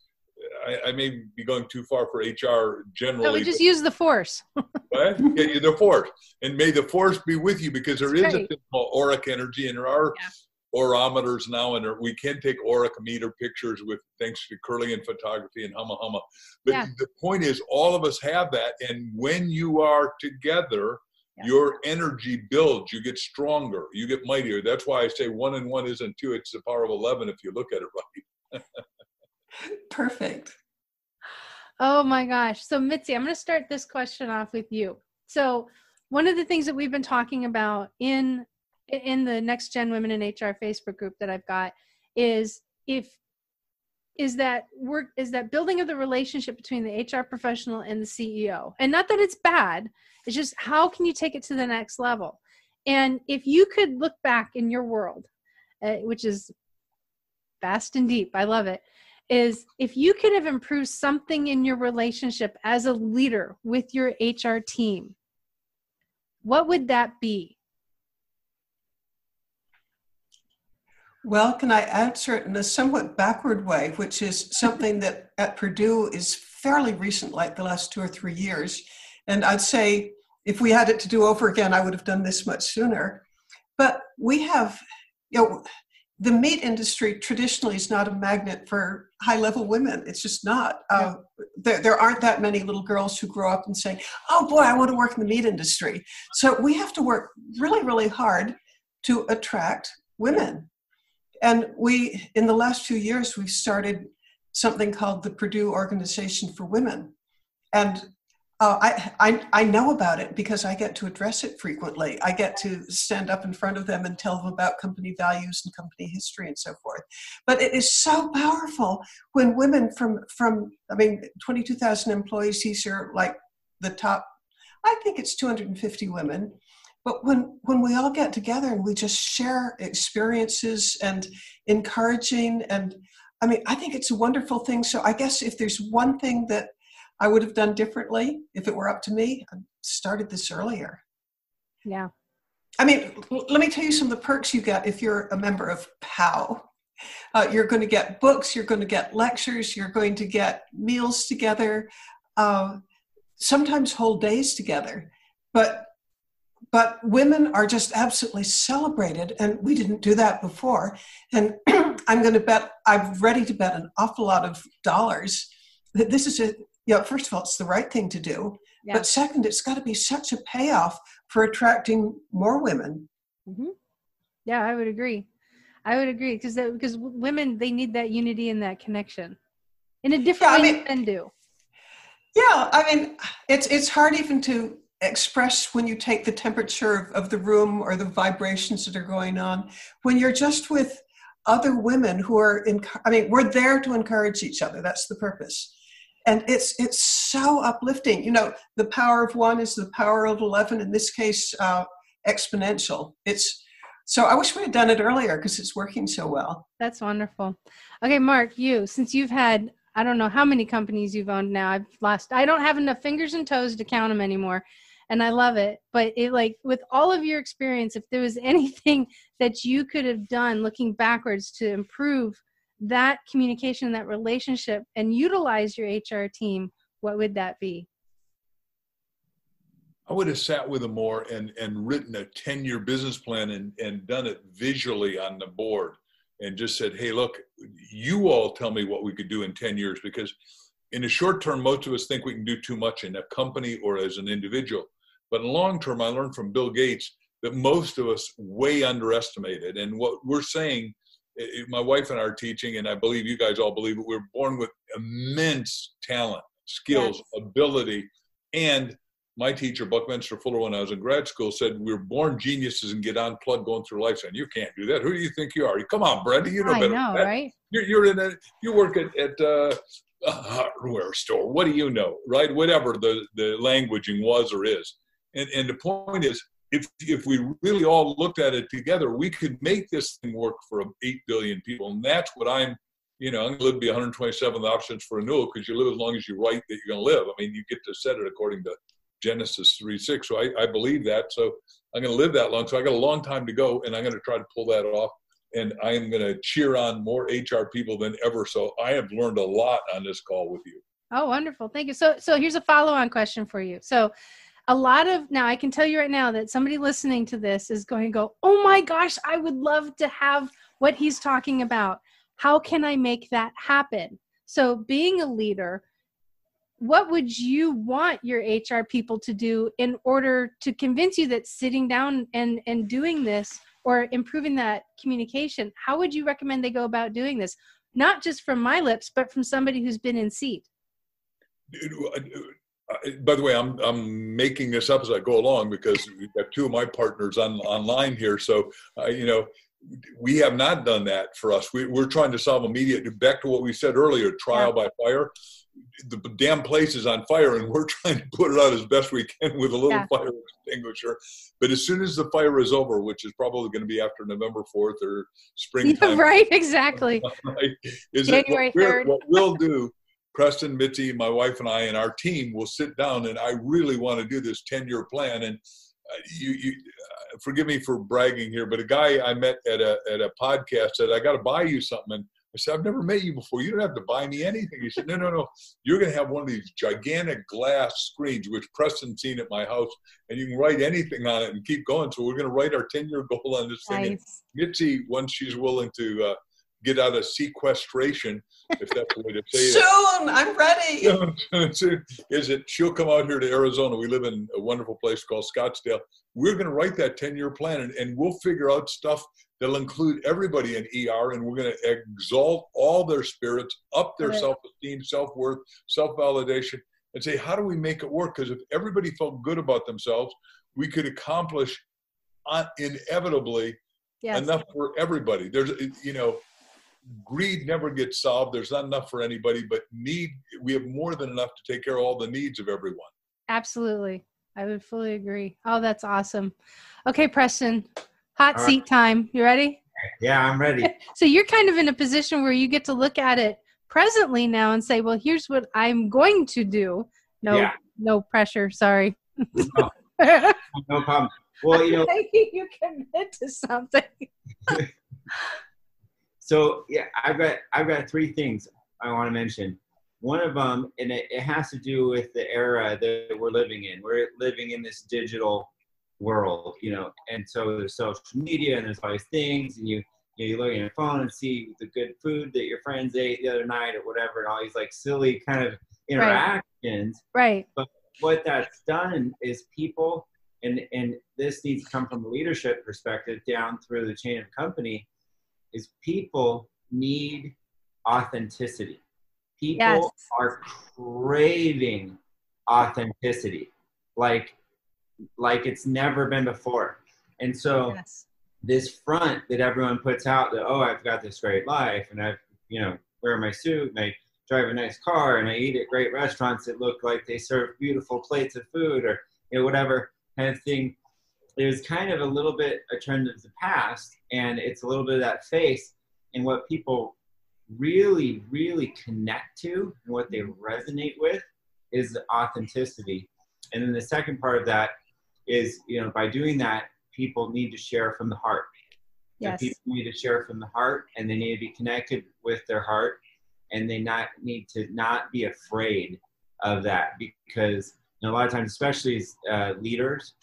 I, I, may be going too far for HR generally. No, we just use the force. <laughs> right? Yeah, the force. And may the force be with you because there That's is great. a thing called auric energy and there are yeah. aurimeters now and we can take auric meter pictures with thanks to Kirlian photography and Hama Hama. But yeah. the point is all of us have that and when you are together, yeah. your energy builds, you get stronger, you get mightier. That's why I say one and one isn't two, it's the power of 11 if you look at it right. <laughs> <laughs> Perfect. Oh my gosh. So, Mitzi, I'm going to start this question off with you. So, one of the things that we've been talking about in in the next gen women in hr facebook group that i've got is if is that work is that building of the relationship between the hr professional and the ceo and not that it's bad it's just how can you take it to the next level and if you could look back in your world uh, which is vast and deep i love it is if you could have improved something in your relationship as a leader with your HR team, what would that be? Well, can I answer it in a somewhat backward way, which is something that at Perdue is fairly recent, like the last two or three years. And I'd say if we had it to do over again, I would have done this much sooner. But we have, you know, the meat industry traditionally is not a magnet for high level women. It's just not. Uh, there, there aren't that many little girls who grow up and say, oh boy, I want to work in the meat industry. So we have to work really, really hard to attract women. And we, in the last few years, we've started something called the Perdue Organization for Women. And uh, I, I, I know about it because I get to address it frequently. I get to stand up in front of them and tell them about company values and company history and so forth. But it is so powerful when women from from I mean, twenty two thousand employees. These are like the top. I think it's two hundred and fifty women. But when when we all get together and we just share experiences and encouraging and I mean, I think it's a wonderful thing. So I guess if there's one thing that I would have done differently if it were up to me. I started this earlier. Yeah. I mean, let me tell you some of the perks you get if you're a member of POW. Uh, you're going to get books, you're going to get lectures, you're going to get meals together, uh, sometimes whole days together. But but women are just absolutely celebrated, and we didn't do that before. And <clears throat> I'm going to bet I'm ready to bet an awful lot of dollars that this is a know, first of all, it's the right thing to do. Yeah. But second, it's got to be such a payoff for attracting more women. Mm-hmm. Yeah, I would agree. I would agree because because women they need that unity and that connection in a different yeah, way I mean, than men do. Yeah, I mean, it's it's hard even to express when you take the temperature of, of the room or the vibrations that are going on when you're just with other women who are in. I mean, we're there to encourage each other. That's the purpose and it's it's so uplifting. You know the power of one is the power of 11 in this case uh, exponential. It's so i wish we had done it earlier because it's working so well. That's wonderful. Okay mark you since you've had i don't know how many companies you've owned now i've lost i don't have enough fingers and toes to count them anymore and i love it. But it like with all of your experience if there was <laughs> anything that you could have done looking backwards to improve that communication, that relationship, and utilize your HR team, what would that be? I would have sat with them more and, and written a 10 year business plan and, and done it visually on the board and just said, hey, look, you all tell me what we could do in 10 years because in the short term, most of us think we can do too much in a company or as an individual. But in long term, I learned from Bill Gates that most of us way underestimated. And what we're saying it, my wife and I are teaching, and I believe you guys all believe it. We're born with immense talent, skills, yes. ability, and my teacher, Buckminster Fuller, when I was in grad school, said we're born geniuses and get unplugged going through life. And you can't do that. Who do you think you are? Come on, Brenda, you know I better. Know, right? You're, you're in a you work at at uh, a hardware store. What do you know, right? Whatever the the languaging was or is. And and the point is, if if we really all looked at it together, we could make this thing work for eight billion people, and that's what I'm. You know, I'm going to live to be 127th options for renewal because you live as long as you write that you're going to live. I mean, you get to set it according to Genesis 3 6. So I, I believe that. So I'm going to live that long. So I got a long time to go, and I'm going to try to pull that off. And I am going to cheer on more HR people than ever. So I have learned a lot on this call with you. Oh, wonderful. Thank you. So, so here's a follow on question for you. So, a lot of now I can tell you right now that somebody listening to this is going to go, "Oh my gosh, I would love to have what he's talking about. How can I make that happen?" So, being a leader, what would you want your HR people to do in order to convince you that sitting down and and doing this or improving that communication, how would you recommend they go about doing this? Not just from my lips, but from somebody who's been in seat. Uh, By the way, I'm I'm making this up as I go along because we've got two of my partners on online here. So uh, you know, we have not done that for us. We, are trying to solve immediate. Back to what we said earlier, trial yeah. by fire. The damn place is on fire, and we're <laughs> trying to put it out as best we can with a little yeah. fire extinguisher. But as soon as the fire is over, which is probably going to be after November fourth or <laughs> springtime, right? Exactly. <laughs> right, is January third. What we'll do Preston, Mitzi, my wife, and I, and our team will sit down, and I really want to do this ten-year plan. And uh, you, you uh, forgive me for bragging here, but a guy I met at a at a podcast said, "I got to buy you something." And I said, "I've never met you before. You don't have to buy me anything." He said, "No, no, no. You're going to have one of these gigantic glass screens, which Preston's seen at my house, and you can write anything on it and keep going." So we're going to write our ten-year goal on this nice. thing. And Mitzi, once she's willing to. Uh, get out of sequestration, if that's the way to say it. <laughs> Soon, I'm ready. <laughs> is it? She'll come out here to Arizona. We live in a wonderful place called Scottsdale. We're going to write that 10 year plan and, and we'll figure out stuff that'll include everybody in ER and we're going to exalt all their spirits, up their right. self esteem, self worth, self validation, and say, how do we make it work? Because if everybody felt good about themselves, we could accomplish uh, inevitably yes. enough for everybody. There's, you know, greed never gets solved. There's not enough for anybody, but need, we have more than enough to take care of all the needs of everyone. Absolutely. I would fully agree. Oh, that's awesome. Okay, Preston, hot right. seat time. You ready? Yeah, I'm ready. <laughs> so you're kind of in a position where you get to look at it presently now and say, well, here's what I'm going to do. No, yeah. no pressure. Sorry. No, <laughs> no problem. Well, you know, <laughs> you commit to something. So yeah, I've got I've got three things I want to mention. One of them, and it, it has to do with the era that we're living in. We're living in this digital world, you know, and so there's social media and there's all these things, and you you, know, you look at your phone and see the good food that your friends ate the other night or whatever, and all these like silly kind of interactions. Right. But what that's done is people, and and this needs to come from a leadership perspective down through the chain of company is people need authenticity. People yes. are craving authenticity like like it's never been before. And so yes. this front that everyone puts out that oh I've got this great life and I've you know wear my suit and I drive a nice car and I eat at great restaurants that look like they serve beautiful plates of food or you know whatever kind of thing there's kind of a little bit a trend of the past and it's a little bit of that face and what people really really connect to and what they resonate with is authenticity and then the second part of that is you know by doing that people need to share from the heart yes. people need to share from the heart and they need to be connected with their heart and they not need to not be afraid of that because you know, a lot of times especially as uh, leaders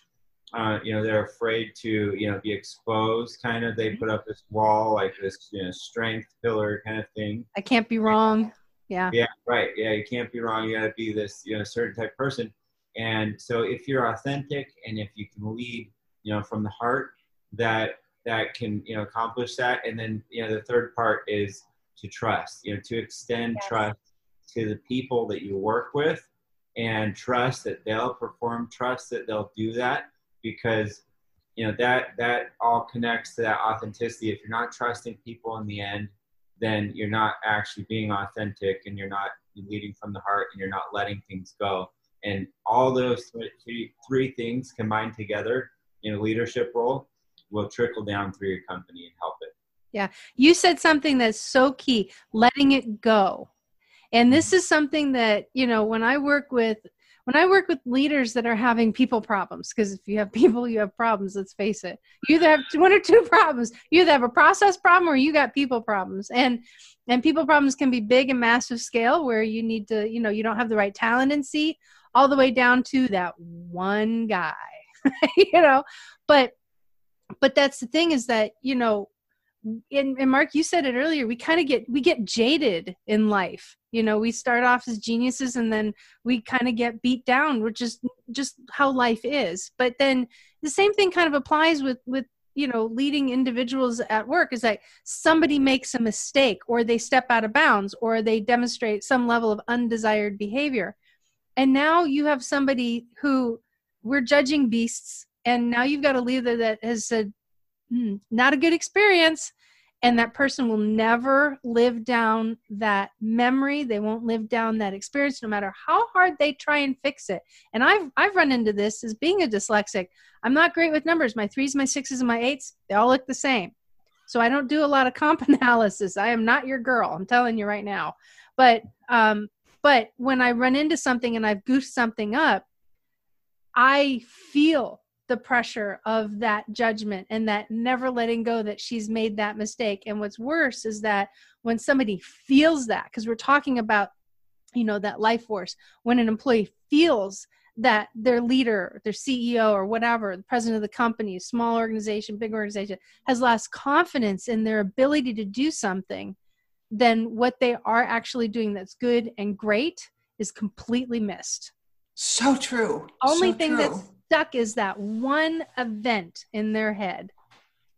uh, you know, they're afraid to, you know, be exposed. Kind of, they mm-hmm. put up this wall, like this, you know, strength pillar kind of thing. I can't be wrong. Yeah. Yeah. Right. Yeah. You can't be wrong. You got to be this, you know, certain type person. And so, if you're authentic and if you can lead, you know, from the heart, that that can, you know, accomplish that. And then, you know, the third part is to trust. You know, to extend yes. trust to the people that you work with, and trust that they'll perform. Trust that they'll do that because you know that that all connects to that authenticity if you're not trusting people in the end then you're not actually being authentic and you're not leading from the heart and you're not letting things go and all those three, three things combined together in a leadership role will trickle down through your company and help it. Yeah. You said something that's so key letting it go. And this is something that, you know, when I work with when I work with leaders that are having people problems, because if you have <laughs> people, you have problems, let's face it. You either have one or two <laughs> problems. You either have a process problem or you got people problems. And and people problems can be big and massive scale where you need to, you know, you don't have the right talent in seat, all the way down to that one guy. <laughs> you know, but but that's the thing is that, you know, and, and mark you said it earlier we kind of get we get jaded in life. You know we start off as geniuses and then we kind of get beat down which is just how life is. But then the same thing kind of applies with with you know leading individuals at work is that somebody makes a mistake or they step out of bounds or they demonstrate some level of undesired behavior. And now you have somebody who we're judging beasts and now you've got a leader that has said mm, not a good experience. And that person will never live down that memory. They won't live down that experience no matter how hard they try and fix it. And i've i've run into this as being a dyslexic. I'm not great with numbers. My threes my sixes and my eights they all look the same. So i don't do a lot of comp <laughs> analysis. I am not your girl i'm telling you right now. But um but when i run into something and i've goofed something up i feel the pressure of that judgment and that never letting go that she's made that mistake. And what's worse is that when somebody feels that, because we're talking about, you know, that life force, when an employee feels that their leader, their CEO or whatever, the president of the company, small organization, big organization, has lost confidence in their ability to do something, then what they are actually doing that's good and great is completely missed. So true. Only so thing true. that's stuck is that one event in their head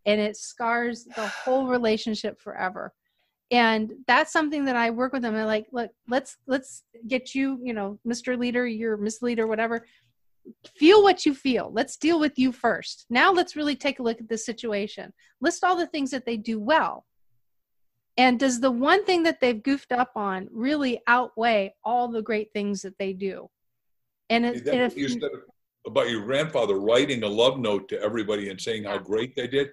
and it scars the whole relationship forever. And that's something that i work with them. I like look let's let's get you you know mr leader you're miss leader whatever. Feel what you feel. Let's deal with you first. Now let's really take a look at the situation. List all the things that they do well. And does the one thing that they've goofed up on really outweigh all the great things that they do? And, it, if, about your grandfather writing a love note to everybody and saying how great they did.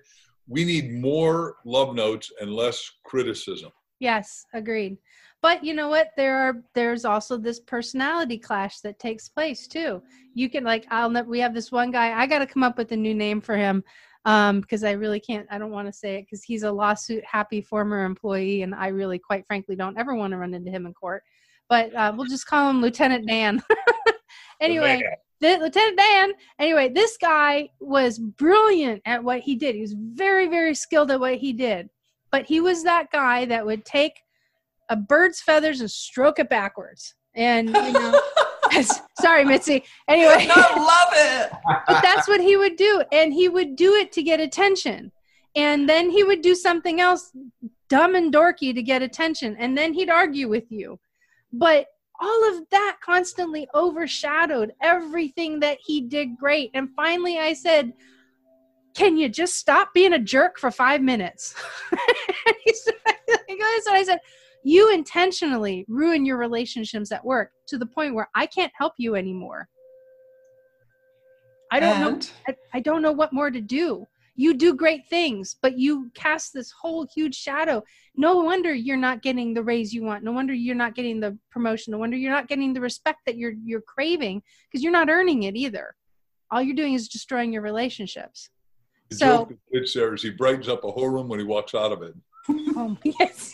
We need more love notes and less criticism. Yes, agreed. But you know what? There are there's also this personality clash that takes place too. You can like I'll we have this one guy. I got to come up with a new name for him um because I really can't. I don't want to say it because he's a lawsuit happy former employee, and I really, quite frankly, don't ever want to run into him in court. But uh, we'll just call him Lieutenant Dan. <laughs> anyway, the, Lieutenant Dan. Anyway, this guy was brilliant at what he did. He was very, very skilled at what he did. But he was that guy that would take a bird's feathers and stroke it backwards. And you know, <laughs> <laughs> sorry, Mitzi. Anyway, I love it. but that's what he would do, and he would do it to get attention. And then he would do something else dumb and dorky to get attention, and then he'd argue with you. But all of that constantly overshadowed everything that he did great. And finally, I said, Can you just stop being a jerk for five minutes? <laughs> he said, I said, You intentionally ruin your relationships at work to the point where I can't help you anymore. I don't and? know. I, I don't know what more to do you do great things but you cast this whole huge shadow no wonder you're not getting the raise you want no wonder you're not getting the promotion no wonder you're not getting the respect that you're you're craving because you're not earning it either all you're doing is destroying your relationships the so it's there is he brightens up a whole room when he walks out of it <laughs> oh yes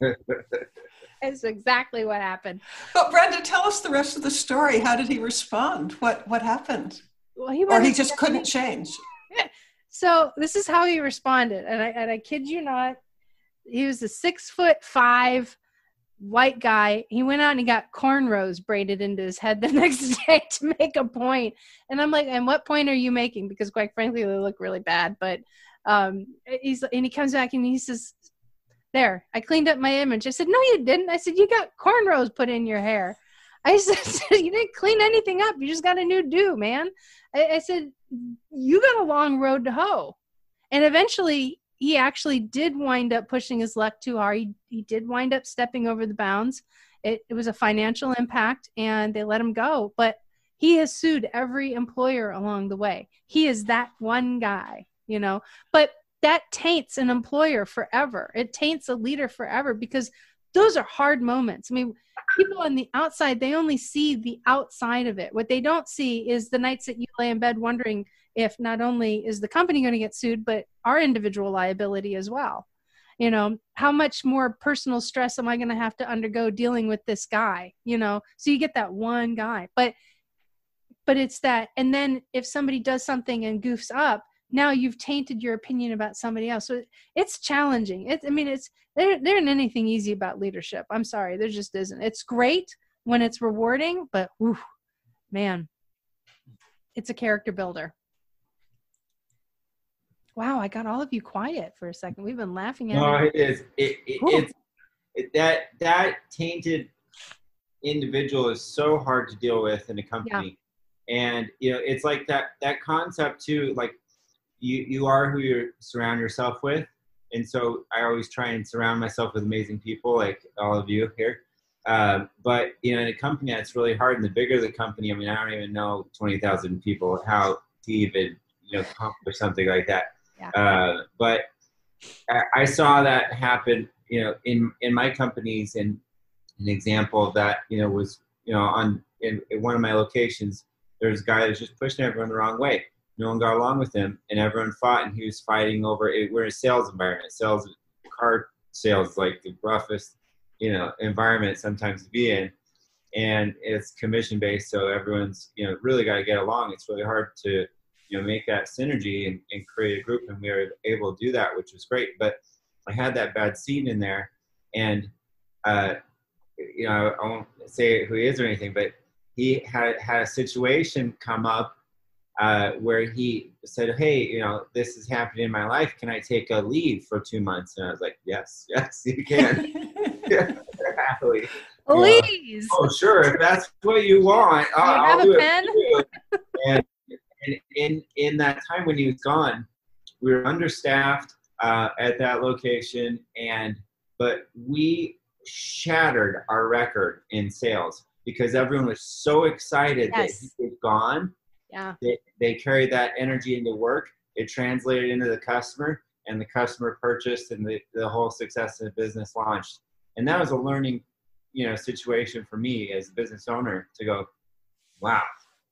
<laughs> That's exactly what happened. But Brenda, tell us the rest of the story. How did he respond? What what happened? Well, he or he just couldn't change. <laughs> So this is how he responded, and I and I kid you not, he was a six foot five white guy. He went out and he got cornrows braided into his head the <laughs> next day to make a point. And I'm like, and what point are you making? Because quite frankly, they look really bad. But um, he's and he comes back and he says, "There, I cleaned up my image." I said, "No, you didn't." I said, "You got cornrows put in your hair." I <laughs> said, "You didn't clean anything up. You just got a new do, man." I, I said, you got a long road to hoe. And eventually, he actually did wind up pushing his luck too hard. He, he did wind up stepping over the bounds. It, it was a financial impact, and they let him go. But he has sued every employer along the way he is that one guy you know but that taints an employer forever it taints a leader forever because those are hard moments. I mean people on the outside they only see the outside of it. What they don't see is the nights that you lay in bed wondering if not only is the company going to get sued but our individual liability as well. You know how much more personal stress am i going to have to undergo dealing with this guy you know? So you get that one guy but but it's that and then if somebody does something and goofs up now you've tainted your opinion about somebody else. So it's challenging. It's i mean it's there there isn't anything easy about leadership. I'm sorry. There just isn't. It's great when it's rewarding but whew, man it's a character builder. Wow i got all of you quiet for a second. We've been laughing at no it is. It, it it's it, that that tainted individual is so hard to deal with in a company. Yeah. and you know it's like that that concept too like you you are who you surround yourself with. And so i always try and surround myself with amazing people like all of you here. Uh, but you know in a company that's really hard and the bigger the company i mean i don't even know 20000 people how to even you know accomplish something like that. Yeah. uh, but I, I saw that happen you know in in my companies and an example of that you know was you know on in, in one of my locations there's a guy that's just pushing everyone the wrong way no one got along with him, and everyone fought, and he was fighting over. It. We're in a sales environment. Sales, car sales, like the roughest, you know, environment sometimes to be in, and it's commission based, so everyone's you know really got to get along. It's really hard to you know make that synergy and, and create a group, and we were able to do that, which was great. But I had that bad seed in there, and uh, you know I won't say who he is or anything, but he had had a situation come up uh, where he said, "Hey, you know, this is happening in my life. Can I take a leave for two months?" And I was like, "Yes, <laughs> yes, you can." <laughs> Happily. Please. Uh, oh, sure. If that's what you want, you I'll, have I'll a pen? and, and in in that time when he was gone, we were understaffed uh, at that location, and but we shattered our record in sales because everyone was so excited yes. that he was gone yeah. They, they carried that energy into work. It translated into the customer, and the customer purchased, and the, the whole success of the business launched. And that was a learning, you know, situation for me as a business owner to go, wow,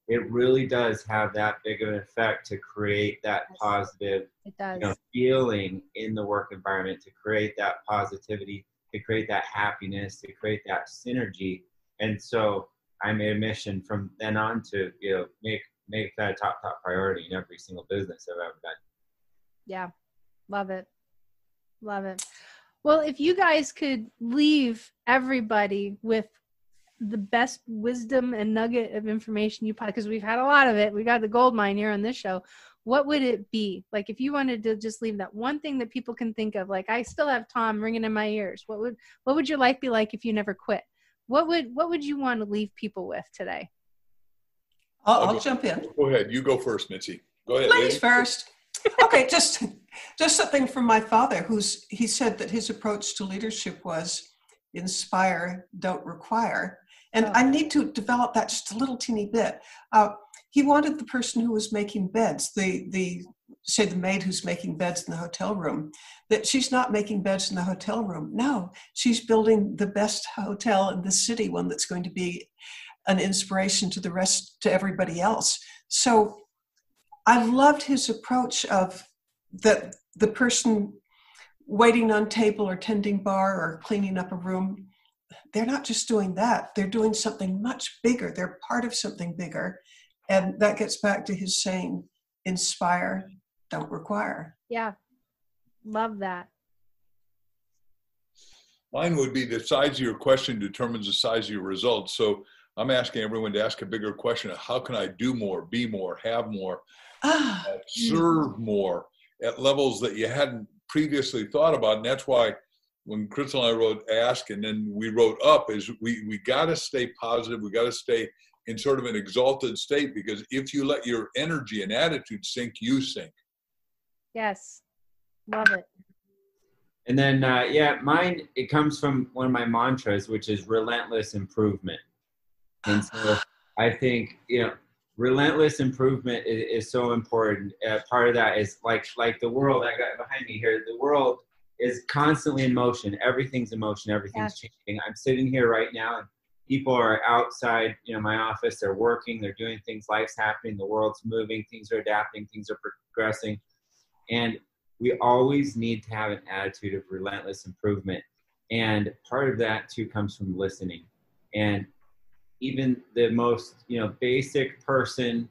it really does have that big of an effect to create that positive you know, feeling in the work environment, to create that positivity, to create that happiness, to create that synergy. And so I made a mission from then on to you know make make that a top top priority in every single business I've ever done. Yeah, love it, love it. Well, if you guys could leave everybody with the best wisdom and nugget of information you because we've had a lot of it. We got the gold mine here on this show. What would it be? Like if you wanted to just leave that one thing that people can think of, like I still have Thom ringing in my ears. What would what would your life be like if you never quit? What would what would you want to leave people with today? I'll, I'll jump in. Go ahead. You go first, Mitzi. Go ahead. Ladies, ladies. first. okay, just just something from my father, who's he said that his approach to leadership was inspire, don't require. And oh. I need to develop that just a little teeny bit. Uh, he wanted the person who was making beds, the the say the maid who's making beds in the hotel room, that she's not making beds in the hotel room. No, she's building the best hotel in the city, one that's going to be an inspiration to the rest to everybody else. So i loved his approach of that the person waiting on table or tending bar or cleaning up a room. They're not just doing that. They're doing something much bigger. They're part of something bigger. And that gets back to his saying inspire don't require. Yeah. Love that. Mine would be the size of your question determines the size of your results. So I'm asking everyone to ask a bigger question of how can I do more, be more, have more, <sighs> ah, uh, serve more at levels that you hadn't previously thought about. And that's why when Crystal and I wrote ask and then we wrote up is we, we got to stay positive. We got to stay in sort of an exalted state because if you let your energy and attitude sink, you sink. Yes. Love it. And then, uh, yeah, mine, it comes from one of my mantras, which is relentless improvement. And so I think you know relentless improvement is, is so important. Uh, part of that is like like the world I got behind me here. The world is constantly in motion. Everything's in motion. Everything's yeah. changing. I'm sitting here right now, and people are outside. You know, my office. They're working. They're doing things. Life's happening. The world's moving. Things are adapting. Things are progressing, and we always need to have an attitude of relentless improvement. And part of that too comes from listening. And even the most you know basic person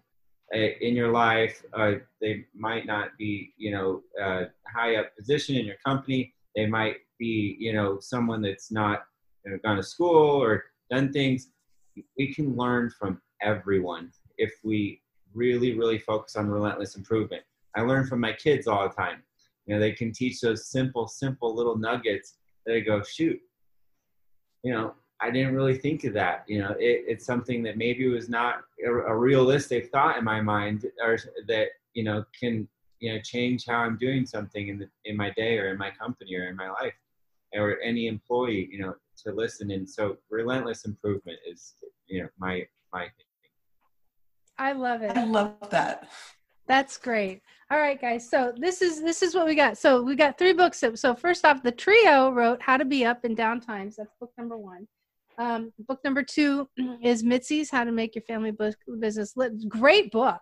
uh, in your life, uh, they might not be you know uh, high up position in your company. They might be you know someone that's not you know, gone to school or done things. We can learn from everyone if we really really focus on relentless improvement. I learn from my kids all the time. You know, they can teach those simple, simple little nuggets I go, shoot, you know, I didn't really think of that. You know, it, it's something that maybe was not a, a, realistic thought in my mind, or that you know can you know change how I'm doing something in the, in my day or in my company or in my life, or any employee. You know, to listen and so relentless improvement is you know my my thing. I love it. I love that. That's great. All right, guys. So this is this is what we got. So we got three books. So first off, the trio wrote "How to Be Up in Down Times." That's book number one. Um, book number two <clears throat> is Mitzi's "How to Make Your Family Book Business Lit." Great book.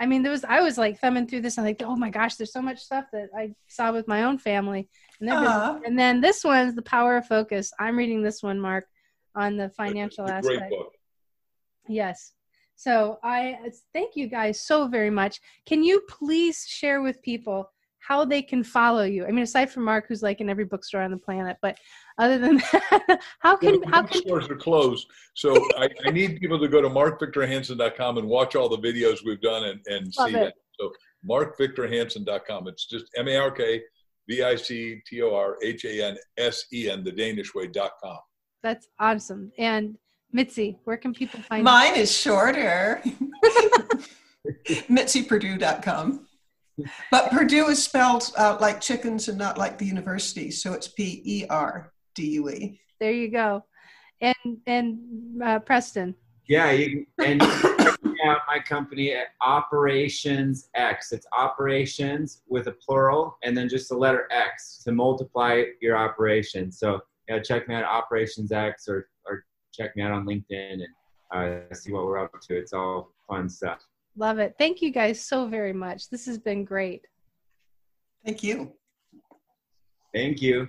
I mean, there was I was like thumbing through this and like, oh my gosh, there's so much stuff that I saw with my own family. And then, and then this one's "The Power of Focus." I'm reading this one, Mark, on the financial aspect. Great book. Yes. So I thank you guys so very much. Can you please share with people how they can follow you? I mean, aside from Mark, who's like in every bookstore on the planet, but other than <laughs> that, how can yeah, how can stores are closed? So I, I, need people to go to markvictorhansen.com and watch all the videos we've done and, and see it. So markvictorhansen.com. It's just M A R K V I C T O R H A N S E N the Danish way.com. That's awesome. And Mitzi, where can people find Mine you? is shorter. <laughs> <laughs> MitziPerdue.com. But Perdue is spelled uh, like chickens and not like the university, so it's P E R D U E. There you go. And and uh, Preston. Yeah, you and check out my company at Operations X. It's operations with a plural and then just the letter X to multiply your operations. So yeah, check me out at Operations X or check me out on LinkedIn and uh, see what we're up to. It's all fun stuff. Love it. Thank you guys so very much. This has been great. Thank you. Thank you.